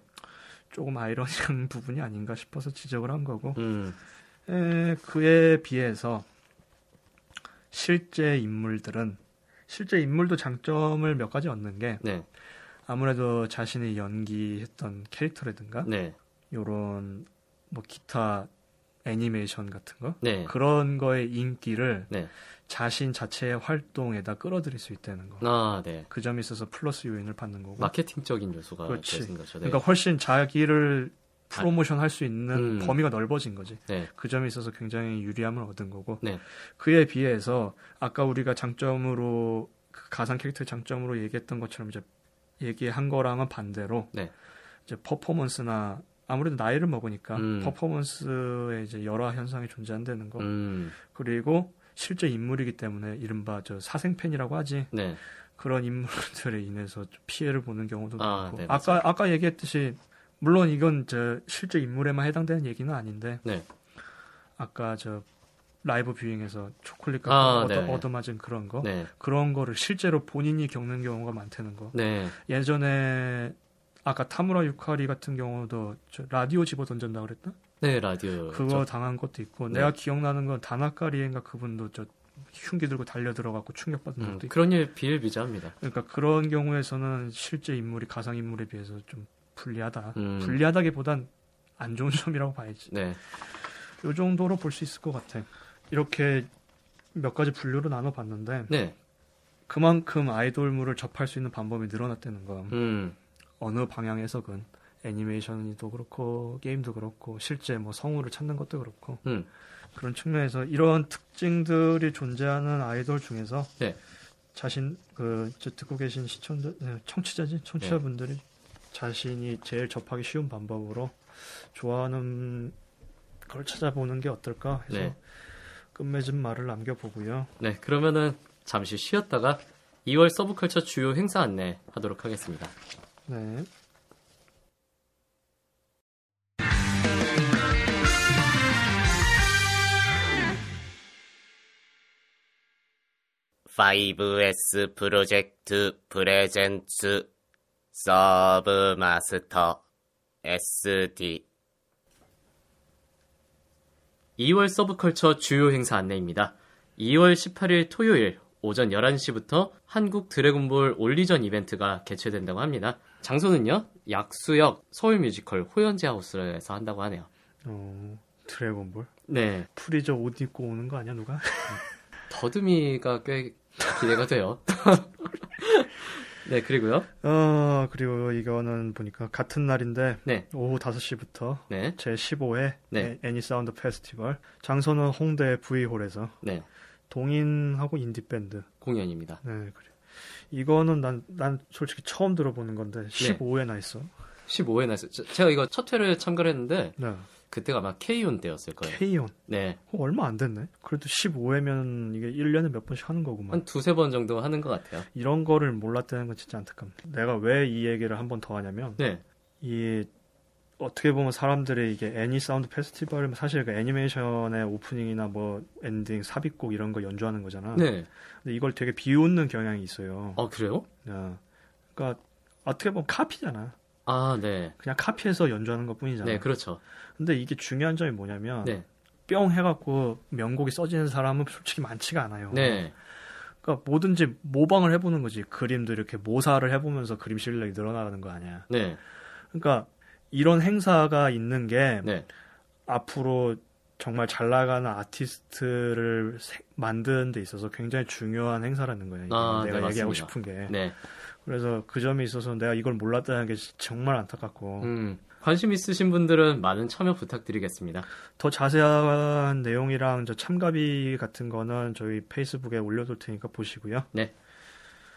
조금 아이러니한 부분이 아닌가 싶어서 지적을 한 거고 음. 에, 그에 비해서 실제 인물들은 실제 인물도 장점을 몇 가지 얻는 게 네. 아무래도 자신이 연기했던 캐릭터라든가 네. 요런 뭐 기타 애니메이션 같은 거 네. 그런 거의 인기를 네. 자신 자체의 활동에다 끌어들일 수 있다는 거. 아, 네. 그 점에 있어서 플러스 요인을 받는 거고. 마케팅적인 요소가 그렇지. 거죠. 네. 그러니까 훨씬 자기를 프로모션 할 수 있는 음. 범위가 넓어진 거지. 네. 그 점에 있어서 굉장히 유리함을 얻은 거고. 네. 그에 비해서 아까 우리가 장점으로 그 가상 캐릭터의 장점으로 얘기했던 것처럼 이제 얘기한 거랑은 반대로 네. 이제 퍼포먼스나 아무래도 나이를 먹으니까 음. 퍼포먼스에 이제 열화 현상이 존재한다는 거. 음. 그리고 실제 인물이기 때문에 이른바 저 사생팬이라고 하지. 네. 그런 인물들에 인해서 좀 피해를 보는 경우도 아, 많고 네, 아까 아까 얘기했듯이 물론 이건 저 실제 인물에만 해당되는 얘기는 아닌데 네. 아까 저 live viewing에서 초콜릿 아, 갖고 얻어, 네. 얻어맞은 그런 거 네. 그런 거를 실제로 본인이 겪는 경우가 많다는 거 네. 예전에 아까 타무라 유카리 같은 경우도 저 라디오 집어 던졌다 그랬나 네, 라디오. 그거 당한 것도 있고 네. 내가 기억나는 건 다나카리엔가 그분도 저 흉기 들고 달려 들어갖고 충격받은 음, 것도 있고 그런 일 비일비재합니다. 그러니까 그런 경우에서는 실제 인물이 가상 인물에 비해서 좀 불리하다. 음. 불리하다기보단 안 좋은 점이라고 봐야지. 네. 이 정도로 볼 수 있을 것 같아. 이렇게 몇 가지 분류로 나눠봤는데 네. 그만큼 아이돌물을 접할 수 있는 방법이 늘어났다는 거. 음. 어느 방향에서건 애니메이션도 그렇고 게임도 그렇고 실제 뭐 성우를 찾는 것도 그렇고 음. 그런 측면에서 이런 특징들이 존재하는 아이돌 중에서 네. 자신 그저 듣고 계신 시청자 네, 청취자지 청취자분들이 자신이 제일 접하기 쉬운 방법으로 좋아하는 걸 찾아보는 게 어떨까 해서 네. 끝맺은 말을 남겨보고요. 네. 그러면은 잠시 쉬었다가 2월 서브컬처 주요 행사 안내 하도록 하겠습니다. 네. five s project presents 서브 마스터 SD 2월 서브컬처 주요 행사 안내입니다. 2월 18일 토요일 오전 11시부터 한국 드래곤볼 only전 이벤트가 개최된다고 합니다. 장소는요, 약수역 서울 뮤지컬 호연제 하우스에서 한다고 하네요. 어, 드래곤볼. 네, 프리저 옷 입고 오는 거 아니야 누가? 더듬이가 꽤 기대가 돼요. 네, 그리고요. 어 그리고 이거는 보니까 같은 날인데 네, 오후 5시부터 네, 제 15회 네. 애니 사운드 페스티벌 장소는 홍대 V홀에서 네, 동인하고 인디 밴드. 공연입니다. 네 그래. 이거는 난 난 솔직히 처음 들어보는 건데 15회나 있어. 15회 나서 제가 이거 첫 회를 참가를 했는데 네. 그때가 아마 K온 때였을 거예요. K온. 네, 어, 얼마 안 됐네. 그래도 15회면 이게 1년에 몇 번씩 하는 거구만. 한 두세 번 정도 하는 것 같아요. 이런 거를 몰랐다는 건 진짜 안타깝네. 내가 왜 이 얘기를 한 번 더 하냐면 네, 이 어떻게 보면 사람들이 이게 애니 사운드 페스티벌은 사실 그 애니메이션의 오프닝이나 뭐 엔딩 삽입곡 이런 거 연주하는 거잖아. 네. 근데 이걸 되게 비웃는 경향이 있어요. 어, 그래요? 야, 그러니까 어떻게 보면 카피잖아. 아, 네. 그냥 카피해서 연주하는 것 뿐이잖아. 네, 그렇죠. 근데 이게 중요한 점이 뭐냐면 네. 뿅 해갖고 명곡이 써지는 사람은 솔직히 많지가 않아요. 네. 그러니까 뭐든지 모방을 해보는 거지. 그림도 이렇게 모사를 해보면서 그림 실력이 늘어나는 거 아니야. 네. 그러니까 이런 행사가 있는 게 네. 앞으로 정말 잘 나가는 아티스트를 세- 만드는 데 있어서 굉장히 중요한 행사라는 거예요. 아, 내가 네, 얘기하고 맞습니다. 싶은 게. 네. 그래서 그 점이 있어서 내가 이걸 몰랐다는 게 정말 안타깝고 음, 관심 있으신 분들은 많은 참여 부탁드리겠습니다. 더 자세한 내용이랑 저 참가비 같은 거는 저희 페이스북에 올려둘 테니까 보시고요.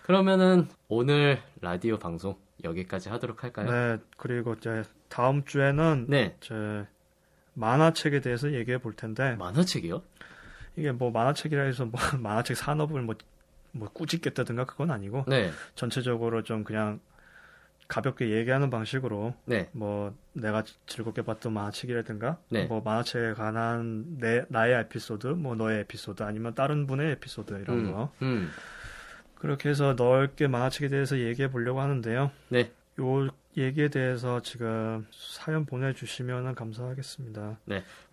그러면은 오늘 라디오 방송 여기까지 하도록 할까요? 네, 그리고 이제 다음 주에는 네. 제 만화책에 대해서 얘기해 볼 텐데 만화책이요? 이게 뭐 만화책이라 해서 뭐 만화책 산업을 뭐, 뭐 꾸짖겠다든가 그건 아니고 네. 전체적으로 좀 그냥 가볍게 얘기하는 방식으로 네. 뭐 내가 즐겁게 봤던 만화책이라든가 네. 뭐 만화책에 관한 내 나의 에피소드 뭐 너의 에피소드 아니면 다른 분의 에피소드 이런 음, 거 음. 그렇게 해서 넓게 만화책에 대해서 얘기해 보려고 하는데요. 네. 요 얘기에 대해서 지금 사연 보내주시면 감사하겠습니다.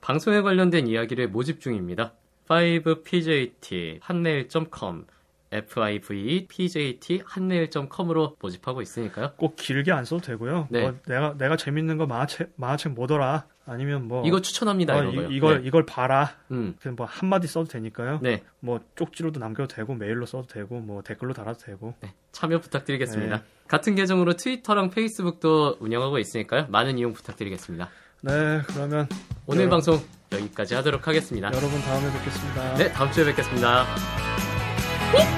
방송에 관련된 이야기를 모집 중입니다. 5pjt 한메일.com fivepjt 한메일.com으로 모집하고 있으니까요. 꼭 길게 안 써도 되고요. 네. 뭐 내가 내가 재밌는 거 만화책 만화책 뭐더라 아니면 뭐 이거 추천합니다. 어, 이런 거요. 이, 걸 네. 이걸 봐라. 음. 그냥 뭐 한마디 써도 되니까요. 네. 뭐 쪽지로도 남겨도 되고 메일로 써도 되고 뭐 댓글로 달아도 되고. 네, 참여 부탁드리겠습니다. 네. 같은 계정으로 트위터랑 페이스북도 운영하고 있으니까요. 많은 이용 부탁드리겠습니다. 네, 그러면 오늘 네. 방송 여기까지 하도록 하겠습니다. 여러분 다음에 뵙겠습니다. 네, 다음 주에 뵙겠습니다.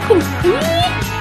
콩콩